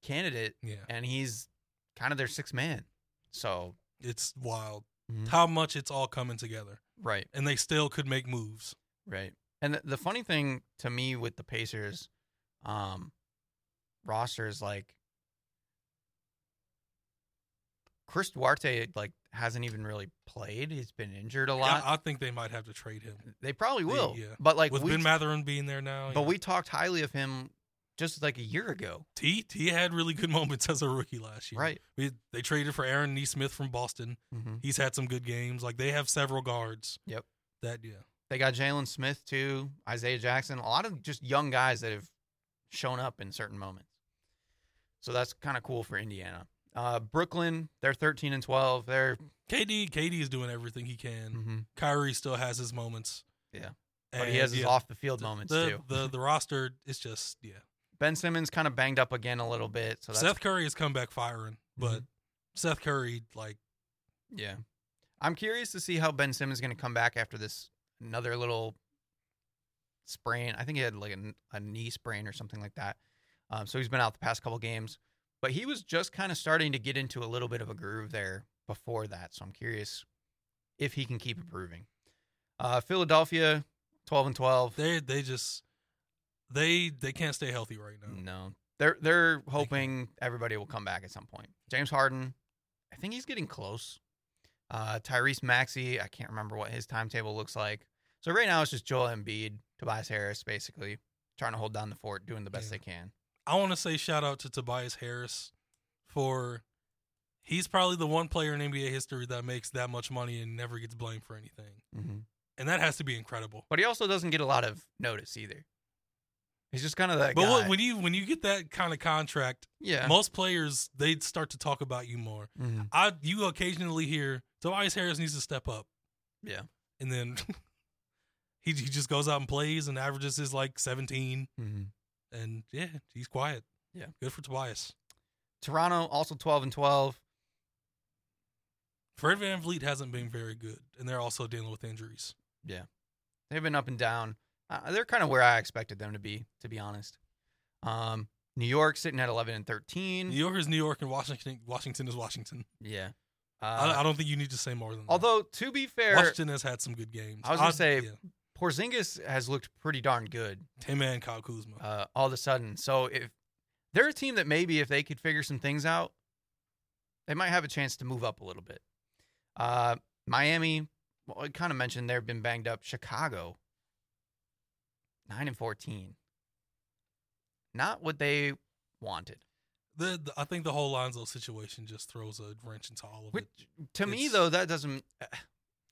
candidate, yeah, and he's kind of their sixth man. So it's wild Mhm. how much it's all coming together, right, and they still could make moves. right. And the, the funny thing to me with the Pacers, um, roster is like Chris Duarte like hasn't even really played. He's been injured a lot. I, I think they might have to trade him they probably will. yeah. But like with we, Ben Mathurin being there now. but yeah. we talked highly of him just like a year ago. T T had really good moments as a rookie last year. Right. We, they traded for Aaron Nesmith from Boston. Mm-hmm. He's had some good games. Like they have several guards. Yep. That yeah. They got Jalen Smith too, Isaiah Jackson, a lot of just young guys that have shown up in certain moments. So that's kind of cool for Indiana. Uh, Brooklyn, they're 13 and 12. They're KD KD is doing everything he can. mhm. Kyrie still has his moments. Yeah. but he And, has his off the field the, moments the, too. The the roster is just yeah. ben Simmons kind of banged up again a little bit, so that's Seth Curry has come back firing, but Mhm. Seth Curry like yeah. I'm curious to see how Ben Simmons is going to come back after this another little sprain. I think he had like a, a knee sprain or something like that. Um, so he's been out the past couple games, but he was just kind of starting to get into a little bit of a groove there before that. So I'm curious if he can keep improving. Uh, Philadelphia, 12 and 12. they they just they they can't stay healthy right now. No, they're they're hoping everybody will come back at some point. James Harden, I think he's getting close. Uh, Tyrese Maxey, I can't remember what his timetable looks like. So right now it's just Joel Embiid, Tobias Harris, basically trying to hold down the fort, doing the best Yeah. they can. I want to say shout out to Tobias Harris for he's probably the one player in NBA history that makes that much money and never gets blamed for anything. Mm-hmm. And that has to be incredible. But he also doesn't get a lot of notice either. He's just kind of that But guy. what, when you when you get that kind of contract, yeah, most players they start to talk about you more. Mhm. I you occasionally hear Tobias Harris needs to step up, yeah, and then he he just goes out and plays and averages his like 17 mm-hmm. And yeah, he's quiet. Yeah. Good for Tobias. Toronto also twelve and twelve. Fred VanVleet hasn't been very good, and they're also dealing with injuries. Yeah, they've been up and down. Uh, they're kind of where I expected them to be, to be honest. Um, New York sitting at eleven and thirteen. New York is New York, and Washington Washington is Washington. Yeah. I, Uh, I don't think you need to say more than that. although to be fair, Washington has had some good games. I was gonna I'd- say- yeah, Porzingis has looked pretty darn good him and Kyle Kuzma. uh, all of a sudden. So if they're a team that maybe if they could figure some things out, they might have a chance to move up a little bit. Uh, Miami, well, I kind of mentioned they've been banged up. Chicago, nine and fourteen. Not what they wanted. the, the- I think the whole Lonzo situation just throws a wrench into all of Which it. to me though, that doesn't.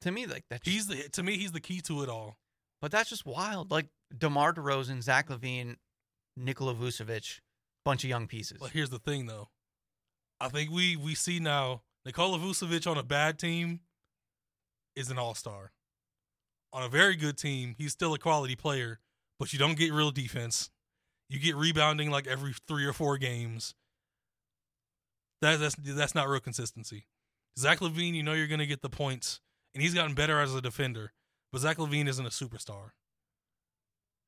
To me, like that. He's the to me he's the key to it all. But that's just wild. Like DeMar DeRozan, Zach LaVine, Nikola Vucevic, bunch of young pieces. But here's the thing though, I think we we see now Nikola Vucevic on a bad team is an all star. On a very good team, he's still a quality player, but you don't get real defense. You get rebounding like every three or four games. That, that's that's not real consistency. Zach LaVine, you know you're going to get the points, and he's gotten better as a defender. But Zach LaVine isn't a superstar.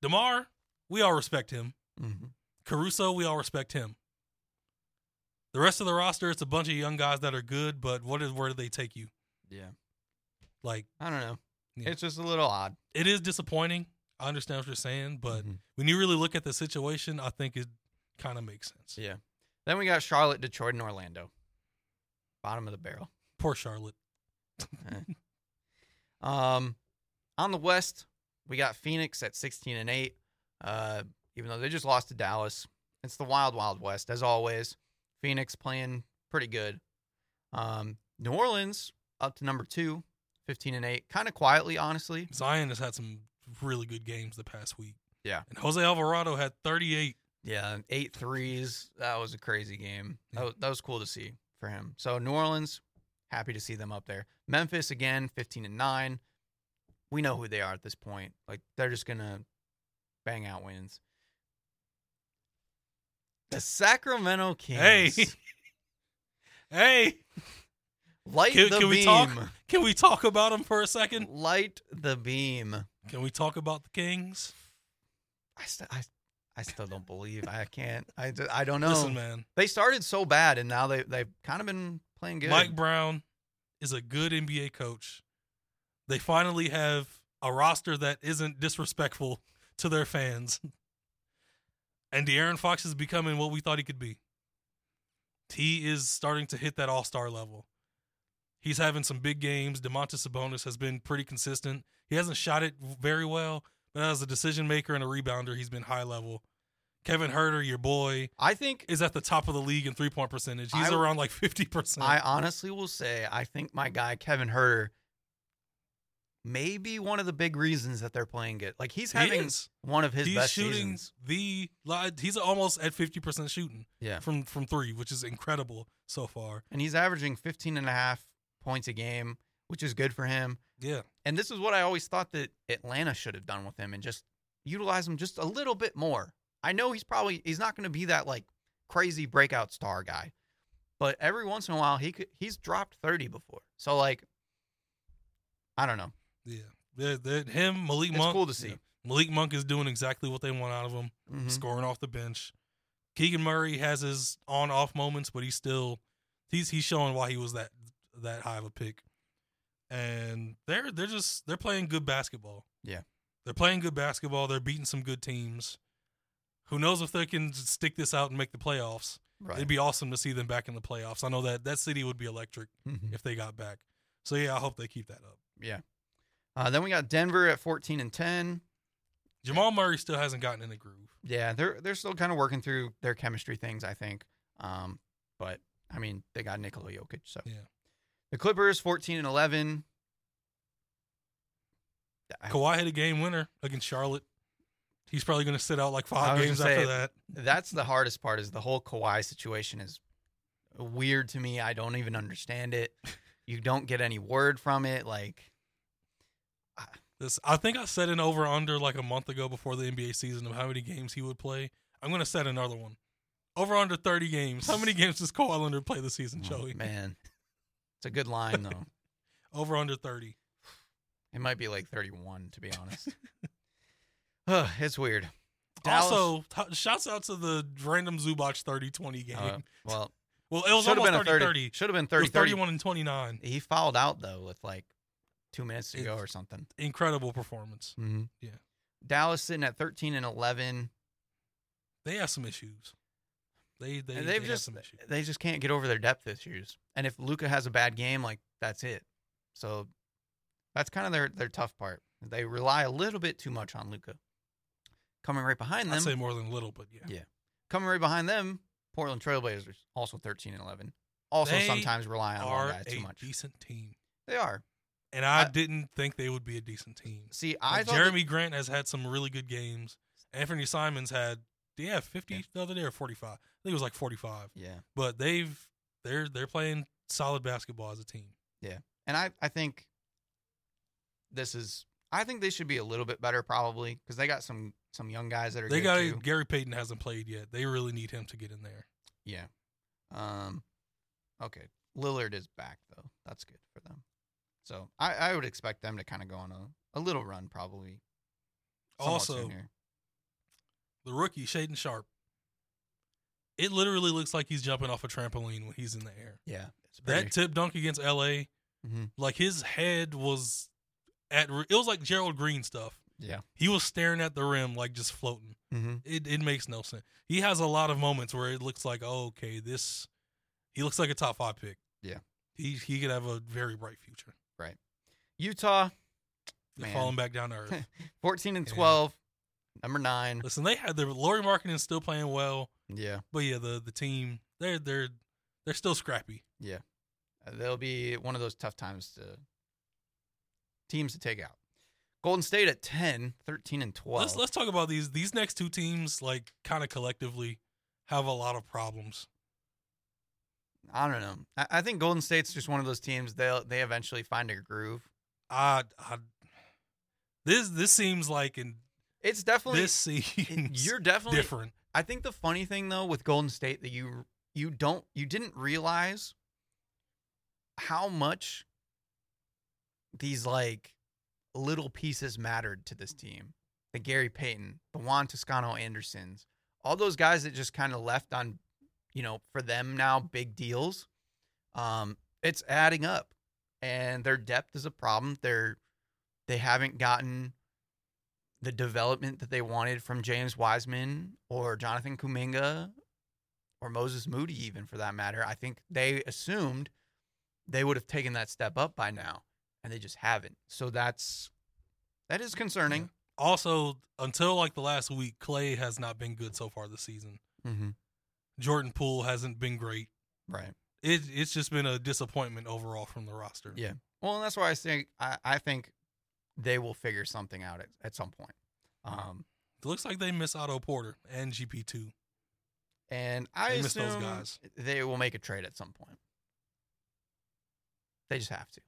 Demar, we all respect him. Mm-hmm. Caruso, we all respect him. The rest of the roster, it's a bunch of young guys that are good, but what is where do they take you? Yeah. Like I don't know. Yeah. It's just a little odd. it is disappointing. I understand what you're saying, but Mhm. when you really look at the situation, I think it kind of makes sense. Yeah. Then we got Charlotte, Detroit, and Orlando. Bottom of the barrel. Poor Charlotte. Um, on the West, we got Phoenix at 16 and 8. Uh, even though they just lost to Dallas, it's the wild, wild West as always. Phoenix playing pretty good. Um, New Orleans up to number two, 15 and 8. Kind of quietly, honestly. Zion has had some really good games the past week. Yeah. And Jose Alvarado had 38. Yeah, eight threes. That was a crazy game. That was, that was cool to see for him. So New Orleans, happy to see them up there. Memphis again, 15 and 9. We know who they are at this point. Like they're just going to bang out wins. The Sacramento Kings. Hey, Light Can- the can we talk? can we talk about him for a second? Light the beam. Can we talk about the Kings? I, st- I, I still don't believe. I can't. I, I don't know. Listen, man. They started so bad and now they, they've kind of been playing good. Mike Brown is a good NBA coach. They finally have a roster that isn't disrespectful to their fans. And De'Aaron Fox is becoming what we thought he could be. He is starting to hit that all star level. He's having some big games. Domantas Sabonis has been pretty consistent. He hasn't shot it very well, but as a decision maker and a rebounder, he's been high level. Kevin Huerter, your boy, I think is at the top of the league in three point percentage. He's I- around like 50%. I honestly will say I think my guy Kevin Huerter may be one of the big reasons that they're playing good. Like he's having is. one of his he's best shooting seasons. the he's almost at 50% shooting Yeah. from from 3 which is incredible so far And he's averaging 15 and a half points a game, which is good for him. yeah And this is what I always thought that Atlanta should have done with him and just utilize him just a little bit more. I know he's probably he's not going to be that like crazy breakout star guy. But every once in a while he could he's dropped 30 before. So like I don't know. Yeah they're, they're- him Malik It's Monk cool to see. yeah. Malik Monk is doing exactly what they want out of him Mhm. scoring off the bench Keegan Murray has his on off moments but he's still he's he's showing why he was that that high of a pick and they're they're just they're playing good basketball Yeah. they're playing good basketball they're beating some good teams who knows if they can stick this out and make the playoffs Right. It'd be awesome to see them back in the playoffs. I know that that city would be electric Mhm. if they got back. So yeah, I hope they keep that up. Yeah. Uh, then we got Denver at 14 and 10. Jamal Murray still hasn't gotten in the groove. Yeah, they're they're still kind of working through their chemistry things, I think. Um, but I mean, they got Nikola Jokic, so Yeah. the Clippers 14 and 11. I- Kawhi hit a game winner against Charlotte. He's probably going to sit out like five games after say, that. That's the hardest part. Is the whole Kawhi situation is weird to me. I don't even understand it. You don't get any word from it. Like, This I think I set an over under like a month ago before the NBA season of how many games he would play. I'm going to set another one. Over under 30 games. How many games does Kawhi Leonard play this season, oh, Joey? man, it's a good line though. Over under 30. It might be like 31, to be honest. Ugh, it's weird. Dallas- Also, t- shouts out to the random Zubac 30-20 game. Uh, well, well, it was should have almost been a 30 30. Should have been 30. 31 and 29. He fouled out though with like two minutes to go or something. Incredible performance. Mm-hmm. Yeah. Dallas sitting at 13 and 11. They have some issues. They they, they just some issues. they just can't get over their depth issues. And if Luka has a bad game, like that's it. So that's kind of their their tough part. They rely a little bit too much on Luka. Coming right behind them, I'd say more than little, but yeah. Yeah. coming right behind them, Portland Trailblazers also 13 and 11. Also They sometimes rely on one guy too a much. decent team, They are. And I, I- didn't think they would be a decent team. See, I Like, that- Jerami Grant has had some really good games. Anthony Simons had, have 50 Yeah. the other day or 45? I think it was like 45. yeah. But they've they're they're playing solid basketball as a team. Yeah, and I, I think this is I think they should be a little bit better probably because they got some some young guys that are They got too. Gary Payton hasn't played yet. They really need him to get in there. Yeah. Um. Okay. Lillard is back though. That's good for them. So I, I would expect them to kind of go on a, a little run probably. Also. The rookie Shaedon Sharpe. It literally looks like he's jumping off a trampoline when he's in the air. yeah, That tip dunk against LA, Mhm. like his head was at it was like Gerald Green stuff. yeah. He was staring at the rim like just floating. Mm-hmm. It it makes no sense. He has a lot of moments where it looks like, oh, okay, this he looks like a top five pick. Yeah. He he could have a very bright future. Utah, They're Man. falling back down to earth. fourteen and Yeah. twelve, number nine. Listen, they had the Lauri Markkanen still playing well, Yeah, but yeah, the the team they're they're they're still scrappy. yeah. Uh, they'll be one of those tough times to teams to take out. Golden State at 10, 13 and twelve. Let's let's talk about these these next two teams like kind of collectively have a lot of problems. I don't know. I, I think Golden State's just one of those teams. They they eventually find a groove. I, I this this seems like in It's definitely this seems you're definitely different. I think the funny thing though with Golden State that you you don't you didn't realize how much these like little pieces mattered to this team. The Gary Payton, the Juan Toscano Andersons, all those guys that just kind of left on, you know, for them now big deals. Um, it's adding up, and their depth is a problem. They're they haven't gotten the development that they wanted from James Wiseman or Jonathan Kuminga or Moses Moody, even for that matter. I think they assumed they would have taken that step up by now, and they just haven't. So that's that is concerning. Also, until like the last week, Clay has not been good so far this season. Mm-hmm. Jordan Poole hasn't been great. Right. It it's just been a disappointment overall from the roster. Yeah. Well, and that's why I think I, I think they will figure something out at, at some point. Um, It looks like they miss Otto Porter and GP two. and I They miss those assume guys. they will make a trade at some point. They just have to.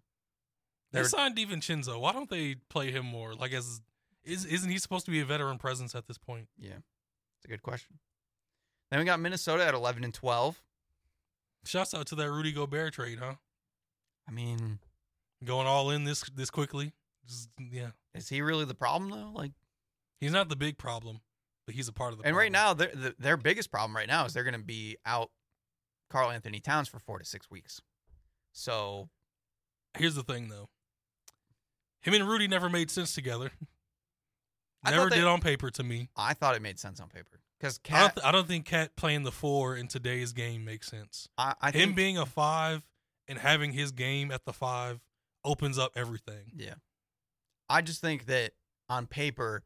They They're- signed DiVincenzo. Why don't they play him more? Like as is isn't he supposed to be a veteran presence at this point? Yeah, it's a good question. Then we got Minnesota at eleven and twelve. Shouts out to that Rudy Gobert trade, huh? I mean, Going all in this this quickly. Just, yeah, is he really the problem though? Like, he's not the big problem, but he's a part of the. and right now, their the, their biggest problem right now is they're going to be out Karl-Anthony Towns for four to six weeks. So here's the thing though. Him and Rudy never made sense together. Never they- did on paper to me. I thought it made sense on paper because I don't, th- I don't think Cat playing the four in today's game makes sense. I, I Him being a five and having his game at the five opens up everything. yeah. I just think that on paper.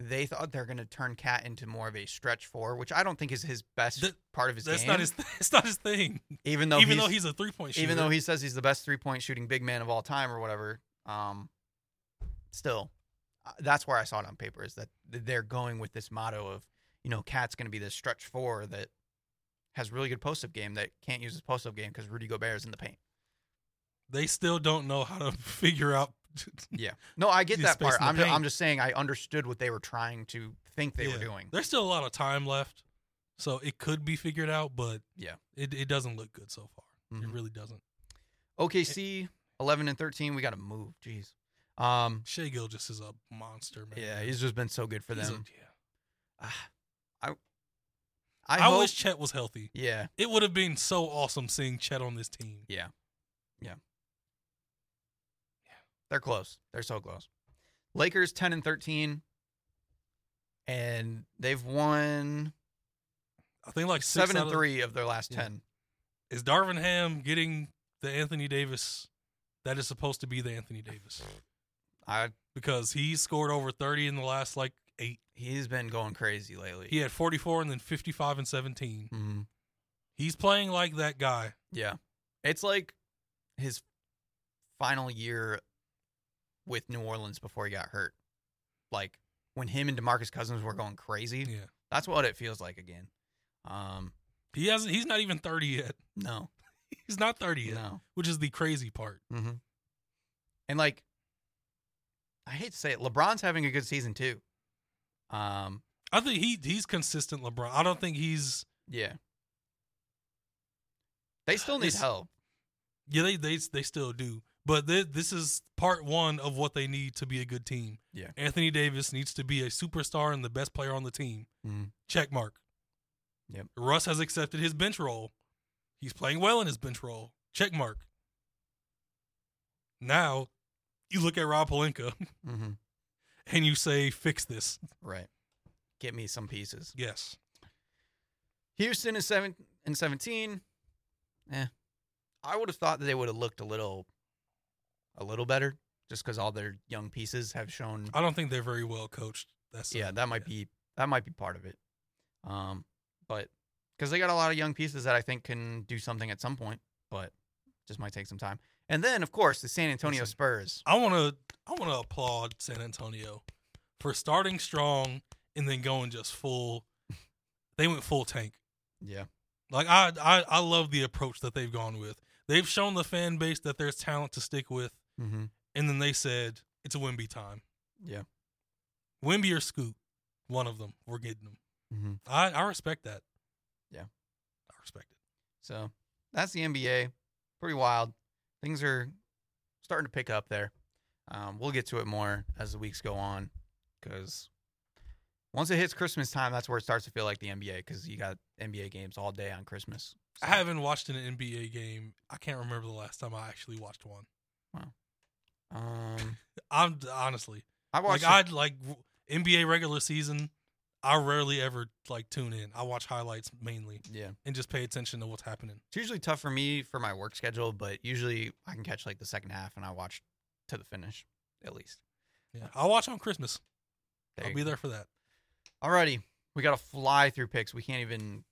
They thought they're going to turn Cat into more of a stretch four, which I don't think is his best That- part of his That's game. not his. It's not his thing. even though Even he's, though he's a three point shooter. even though he says he's the best three point shooting big man of all time or whatever, um, still, uh, that's where I saw it on paper is that they're going with this motto of, you know, Cat's going to be this stretch four that has really good post up game that can't use his post up game because Rudy Gobert is in the paint. they still don't know how to figure out. Yeah, no, I get that part. I'm just. I'm just saying I understood what they were trying to think they Yeah. were doing. There's still a lot of time left, so it could be figured out, but Yeah. it it doesn't look good so far. It Mhm. really doesn't. OKC 11 and 13, we got to move. Jeez. Um, Shea Gill just is a monster, man. yeah, he's just been so good for He's a- them. yeah. I I, hope, wish Chet was healthy. yeah, It would have been so awesome seeing Chet on this team. Yeah. Yeah. Yeah. They're close. They're so close. Lakers 10 and 13 and they've won I think like six 7 and of- 3 of their last Yeah. 10. Is Darvin Ham getting the Anthony Davis that is supposed to be the Anthony Davis? I Because he scored over 30 in the last like eight. he's been going crazy lately. He had 44 and then 55 and 17. Mhm. He's playing like that guy. Yeah. It's like his final year with New Orleans before he got hurt. Like when him and DeMarcus Cousins were going crazy. Yeah. That's what it feels like again. Um He hasn't he's not even 30 yet. no. He's not 30 yet, No. which is the crazy part. Mm-hmm. And like, I hate to say it, LeBron's having a good season too. Um, I think he he's consistent LeBron. I don't think he's yeah. They still need help. yeah they they they still do. But th- this is part one of what they need to be a good team. Yeah. Anthony Davis needs to be a superstar and the best player on the team. Mhm. Check mark. Yep. Russ has accepted his bench role. He's playing well in his bench role. Check mark. Now, you look at Rob Pelinka Mm-hmm. And you say, "Fix this." Right. Get me some pieces. Yes. Houston is seven and seventeen. Eh. I would have thought that they would have looked a little, a little better, just because all their young pieces have shown. I don't think they're very well coached. That's yeah, that might be that might be part of it. Um, but because they got a lot of young pieces that I think can do something at some point, but just might take some time. And then, of course, the San Antonio Listen. Spurs. I want to I want to applaud San Antonio for starting strong and then going just full. They went full tank. Yeah, Like I, I I love the approach that they've gone with. They've shown the fan base that there's talent to stick with, mm-hmm. and then they said it's a Wemby time. yeah, Wemby or Scoot, one of them. We're getting them. mm-hmm. I I respect that. Yeah. I respect it. So that's the NBA. Pretty wild. Things are starting to pick up there. Um, we'll get to it more as the weeks go on because once it hits Christmas time, that's where it starts to feel like the NBA because you got NBA games all day on Christmas. I haven't watched an NBA game. I can't remember the last time I actually watched one. Wow. Um, I'm honestly I watched. like I'd like NBA regular season. I rarely ever like tune in. I watch highlights mainly yeah, and just pay attention to what's happening. it's usually tough for me for my work schedule, but usually I can catch like the second half and I watch to the finish at least. Yeah, I'll watch on Christmas. There I'll be go. there for that. Alrighty, we got to fly through picks. We can't even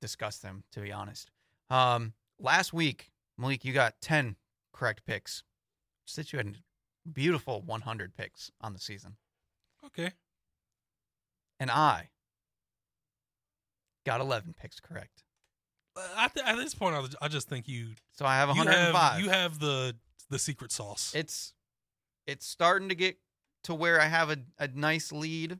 discuss them, to be honest. Um, last week, Malik, you got ten correct picks. Since you had beautiful 100 picks on the season, Okay. And I got 11 picks correct. Uh, At, th- at this point, I, I just think you So I have you 105. have you have the the secret sauce. it's it's starting to get to where I have a, a nice lead,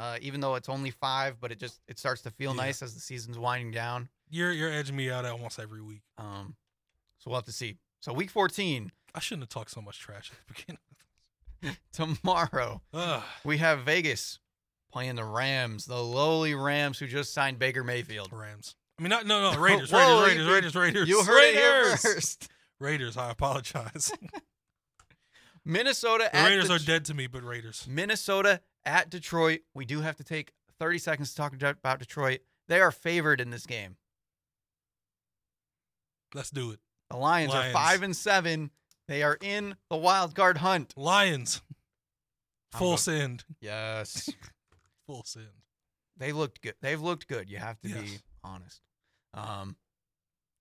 uh, even though it's only five. But it just it starts to feel Yeah. nice as the season's winding down. you're you're edging me out almost every week. Um, so we'll have to see. So week 14 I shouldn't have talked so much trash at the beginning. tomorrow. Ugh. We have Vegas playing the Rams, the lowly Rams who just signed Baker Mayfield. Rams. I mean, not no no Raiders Whoa, Raiders you- Raiders Raiders Raiders. You heard it here Raiders! first. Raiders. I apologize. Minnesota the at Raiders Det- are dead to me, but Raiders. Minnesota at Detroit. We do have to take 30 seconds to talk about Detroit. They are favored in this game. Let's do it. The Lions, Lions. are five and seven. They are in the wild card hunt. Lions. Full send. Yes, Full send. they looked good. They've looked good. You have to be honest. Um,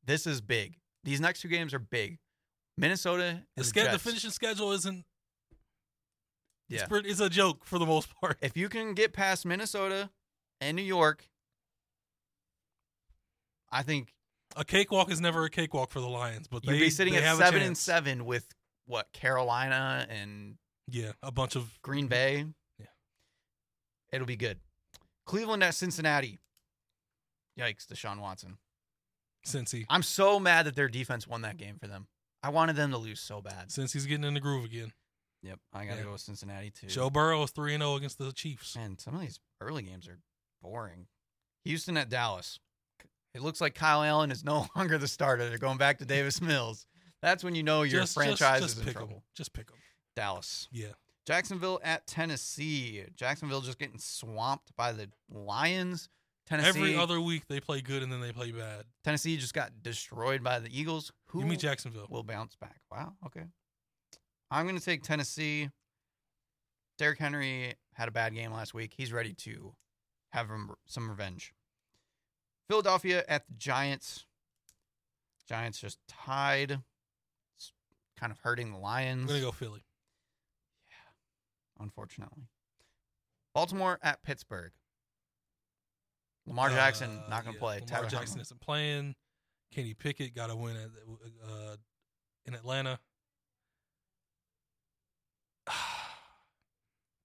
this is big. These next two games are big. Minnesota and The, the, ske- the finishing schedule isn't. It's, Yeah. pretty, it's a joke for the most part. If you can get past Minnesota and New York, I think A cakewalk is never a cakewalk for the Lions, but you'd they be sitting at seven and seven with what Carolina and Yeah, a bunch of Green Bay. It'll be good. Cleveland at Cincinnati. Yikes, Deshaun Watson. Cincy. I'm so mad that their defense won that game for them. I wanted them to lose so bad. Since he's getting in the groove again. Yep, I got to Yeah. go with Cincinnati too. Joe Burrow is three and zero against the Chiefs. Man, some of these early games are boring. Houston at Dallas. It looks like Kyle Allen is no longer the starter. They're going back to Davis Mills. That's when you know your franchise is in pick trouble. Just pick them. Dallas. Yeah. Jacksonville at Tennessee. Jacksonville just getting swamped by the Lions. Tennessee. Every other week they play good and then they play bad. Tennessee just got destroyed by the Eagles. Who Give me Jacksonville. will bounce back? Wow. Okay. I'm going to take Tennessee. Derrick Henry had a bad game last week. He's ready to have some revenge. Philadelphia at the Giants. Giants just tied. It's kind of hurting the Lions. I'm Lions. gonna go Philly. Unfortunately. Baltimore at Pittsburgh. Lamar Uh, Jackson not going to yeah, play. Lamar Tyler Jackson Huntley. isn't playing. Kenny Pickett got a win at, uh, in Atlanta.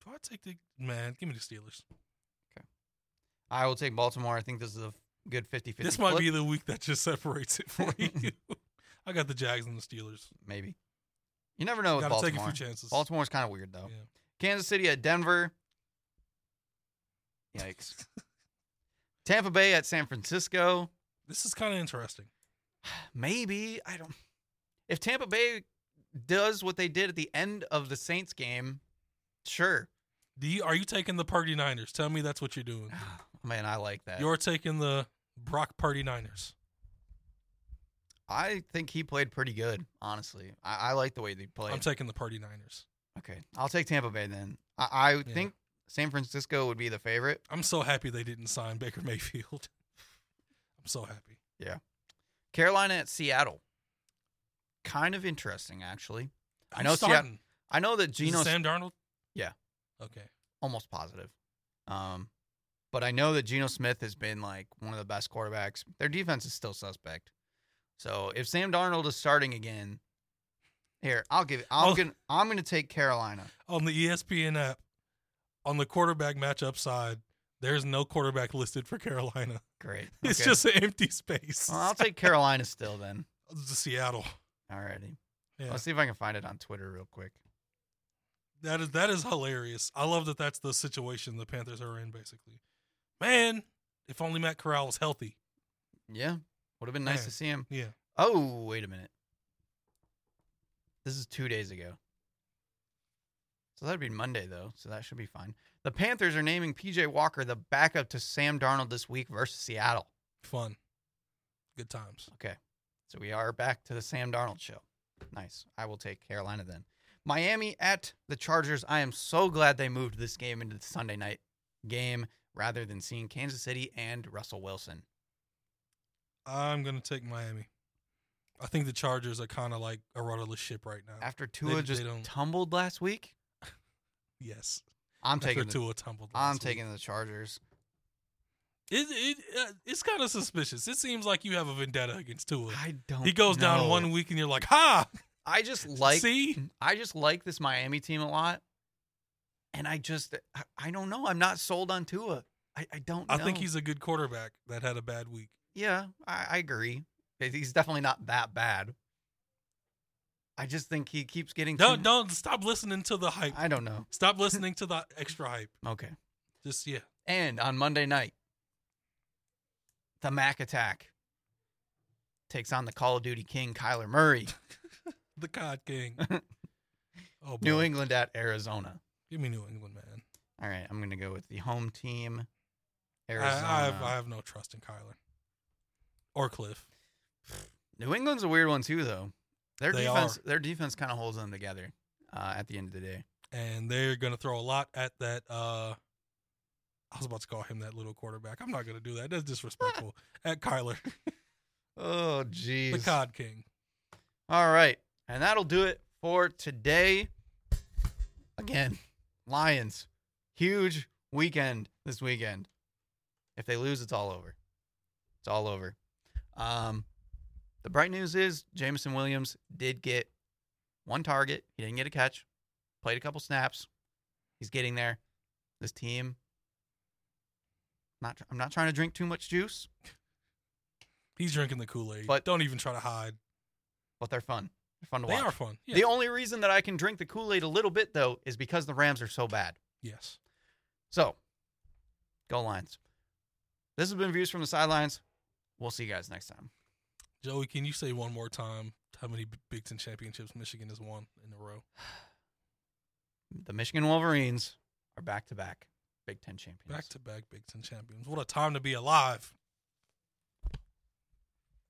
Do I take the man? Give me the Steelers. Okay, I will take Baltimore. I think this is a good 50-50 This might flip. be the week that just separates it for you. I got the Jags and the Steelers. maybe. You never know with Got to take a Baltimore. few chances. Baltimore's kind of weird though. Yeah. Kansas City at Denver. Yikes. Tampa Bay at San Francisco. This is kind of interesting. Maybe I don't. If Tampa Bay does what they did at the end of the Saints game, sure. Do you, are you taking the Purdy Niners? Tell me that's what you're doing. Man, I like that. You're taking the Brock Purdy Niners. I think he played pretty good. Honestly, I, I like the way they played. I'm taking the Purdy Niners. Okay, I'll take Tampa Bay then. I, I Yeah. think San Francisco would be the favorite. I'm so happy they didn't sign Baker Mayfield. I'm so happy. Yeah, Carolina at Seattle. Kind of interesting, actually. I Who's know Seattle- I know that Geno Sam Darnold. Yeah. Okay. almost positive. Um, but I know that Geno Smith has been like one of the best quarterbacks. Their defense is still suspect. So if Sam Darnold is starting again, here I'll give it. I'm Oh. gonna I'm gonna take Carolina. On the ESPN app, on the quarterback matchup side, there's no quarterback listed for Carolina. Great. It's just an empty space. Well, I'll take Carolina still then. The Seattle. Alrighty. Yeah. Let's see if I can find it on Twitter real quick. That is that is hilarious. I love that that's the situation the Panthers are in. Basically, man, if only Matt Corral was healthy. Yeah, would have been nice Man. to see him. Yeah, Oh, wait a minute. This is two days ago. So that'd be Monday, though. So that should be fine. The Panthers are naming PJ Walker the backup to Sam Darnold this week versus Seattle. fun, good times. Okay. So we are back to the Sam Darnold show. Nice. I will take Carolina then. Miami at the Chargers. I am so glad they moved this game into the Sunday night game rather than seeing Kansas City and Russell Wilson. I'm gonna take Miami. I think the Chargers are kind of like a rudderless ship right now. After Tua they just don't- tumbled last week, yes, I'm after taking the, Tua tumbled. I'm week. taking the Chargers. It, it uh, it's kind of suspicious. It seems like you have a vendetta against Tua. I don't He goes down one week and you're like, ha! I just like See, I just like this Miami team a lot. And I just I, I don't know. I'm not sold on Tua. I, I don't I think he's a good quarterback that had a bad week. Yeah, I, I agree. He's definitely not that bad. I just think he keeps getting Don't too- don't stop listening to the hype. I don't know. Stop listening to the extra hype. Okay. Just yeah. And on Monday night, the Mac attack takes on the Call of Duty King Kyler Murray. The COD King. Oh, boy. New England at Arizona. Give me New England, man. All right, I'm gonna go with the home team. I, Arizona. I have I have no trust in Kyler or Cliff. New England's a weird one too, though. Their They defense, are. their defense, kind of holds them together uh, at the end of the day. and they're going to throw a lot at that. Uh, I was about to call him that little quarterback. I'm not going to do that. That's disrespectful. at Kyler, Oh, jeez. the COD King. All right, and that'll do it for today. Again, Lions, huge weekend this weekend. If they lose, it's all over. It's all over. Um, the bright news is Jameson Williams did get one target. He didn't get a catch. Played a couple snaps. He's getting there. This team. Not. I'm not trying to drink too much juice, He's drinking the Kool Aid. But- don't even try to hide. but they're fun. They're fun to They watch. They are fun. Yeah. The only reason that I can drink the Kool Aid a little bit though is because the Rams are so bad. yes. So, go Lions. This has been views from the sidelines. We'll see you guys next time. Joey, can you say one more time how many Big Ten championships Michigan has won in a row? The Michigan Wolverines are back to back Big Ten champions. Back to back Big Ten champions. What a time to be alive.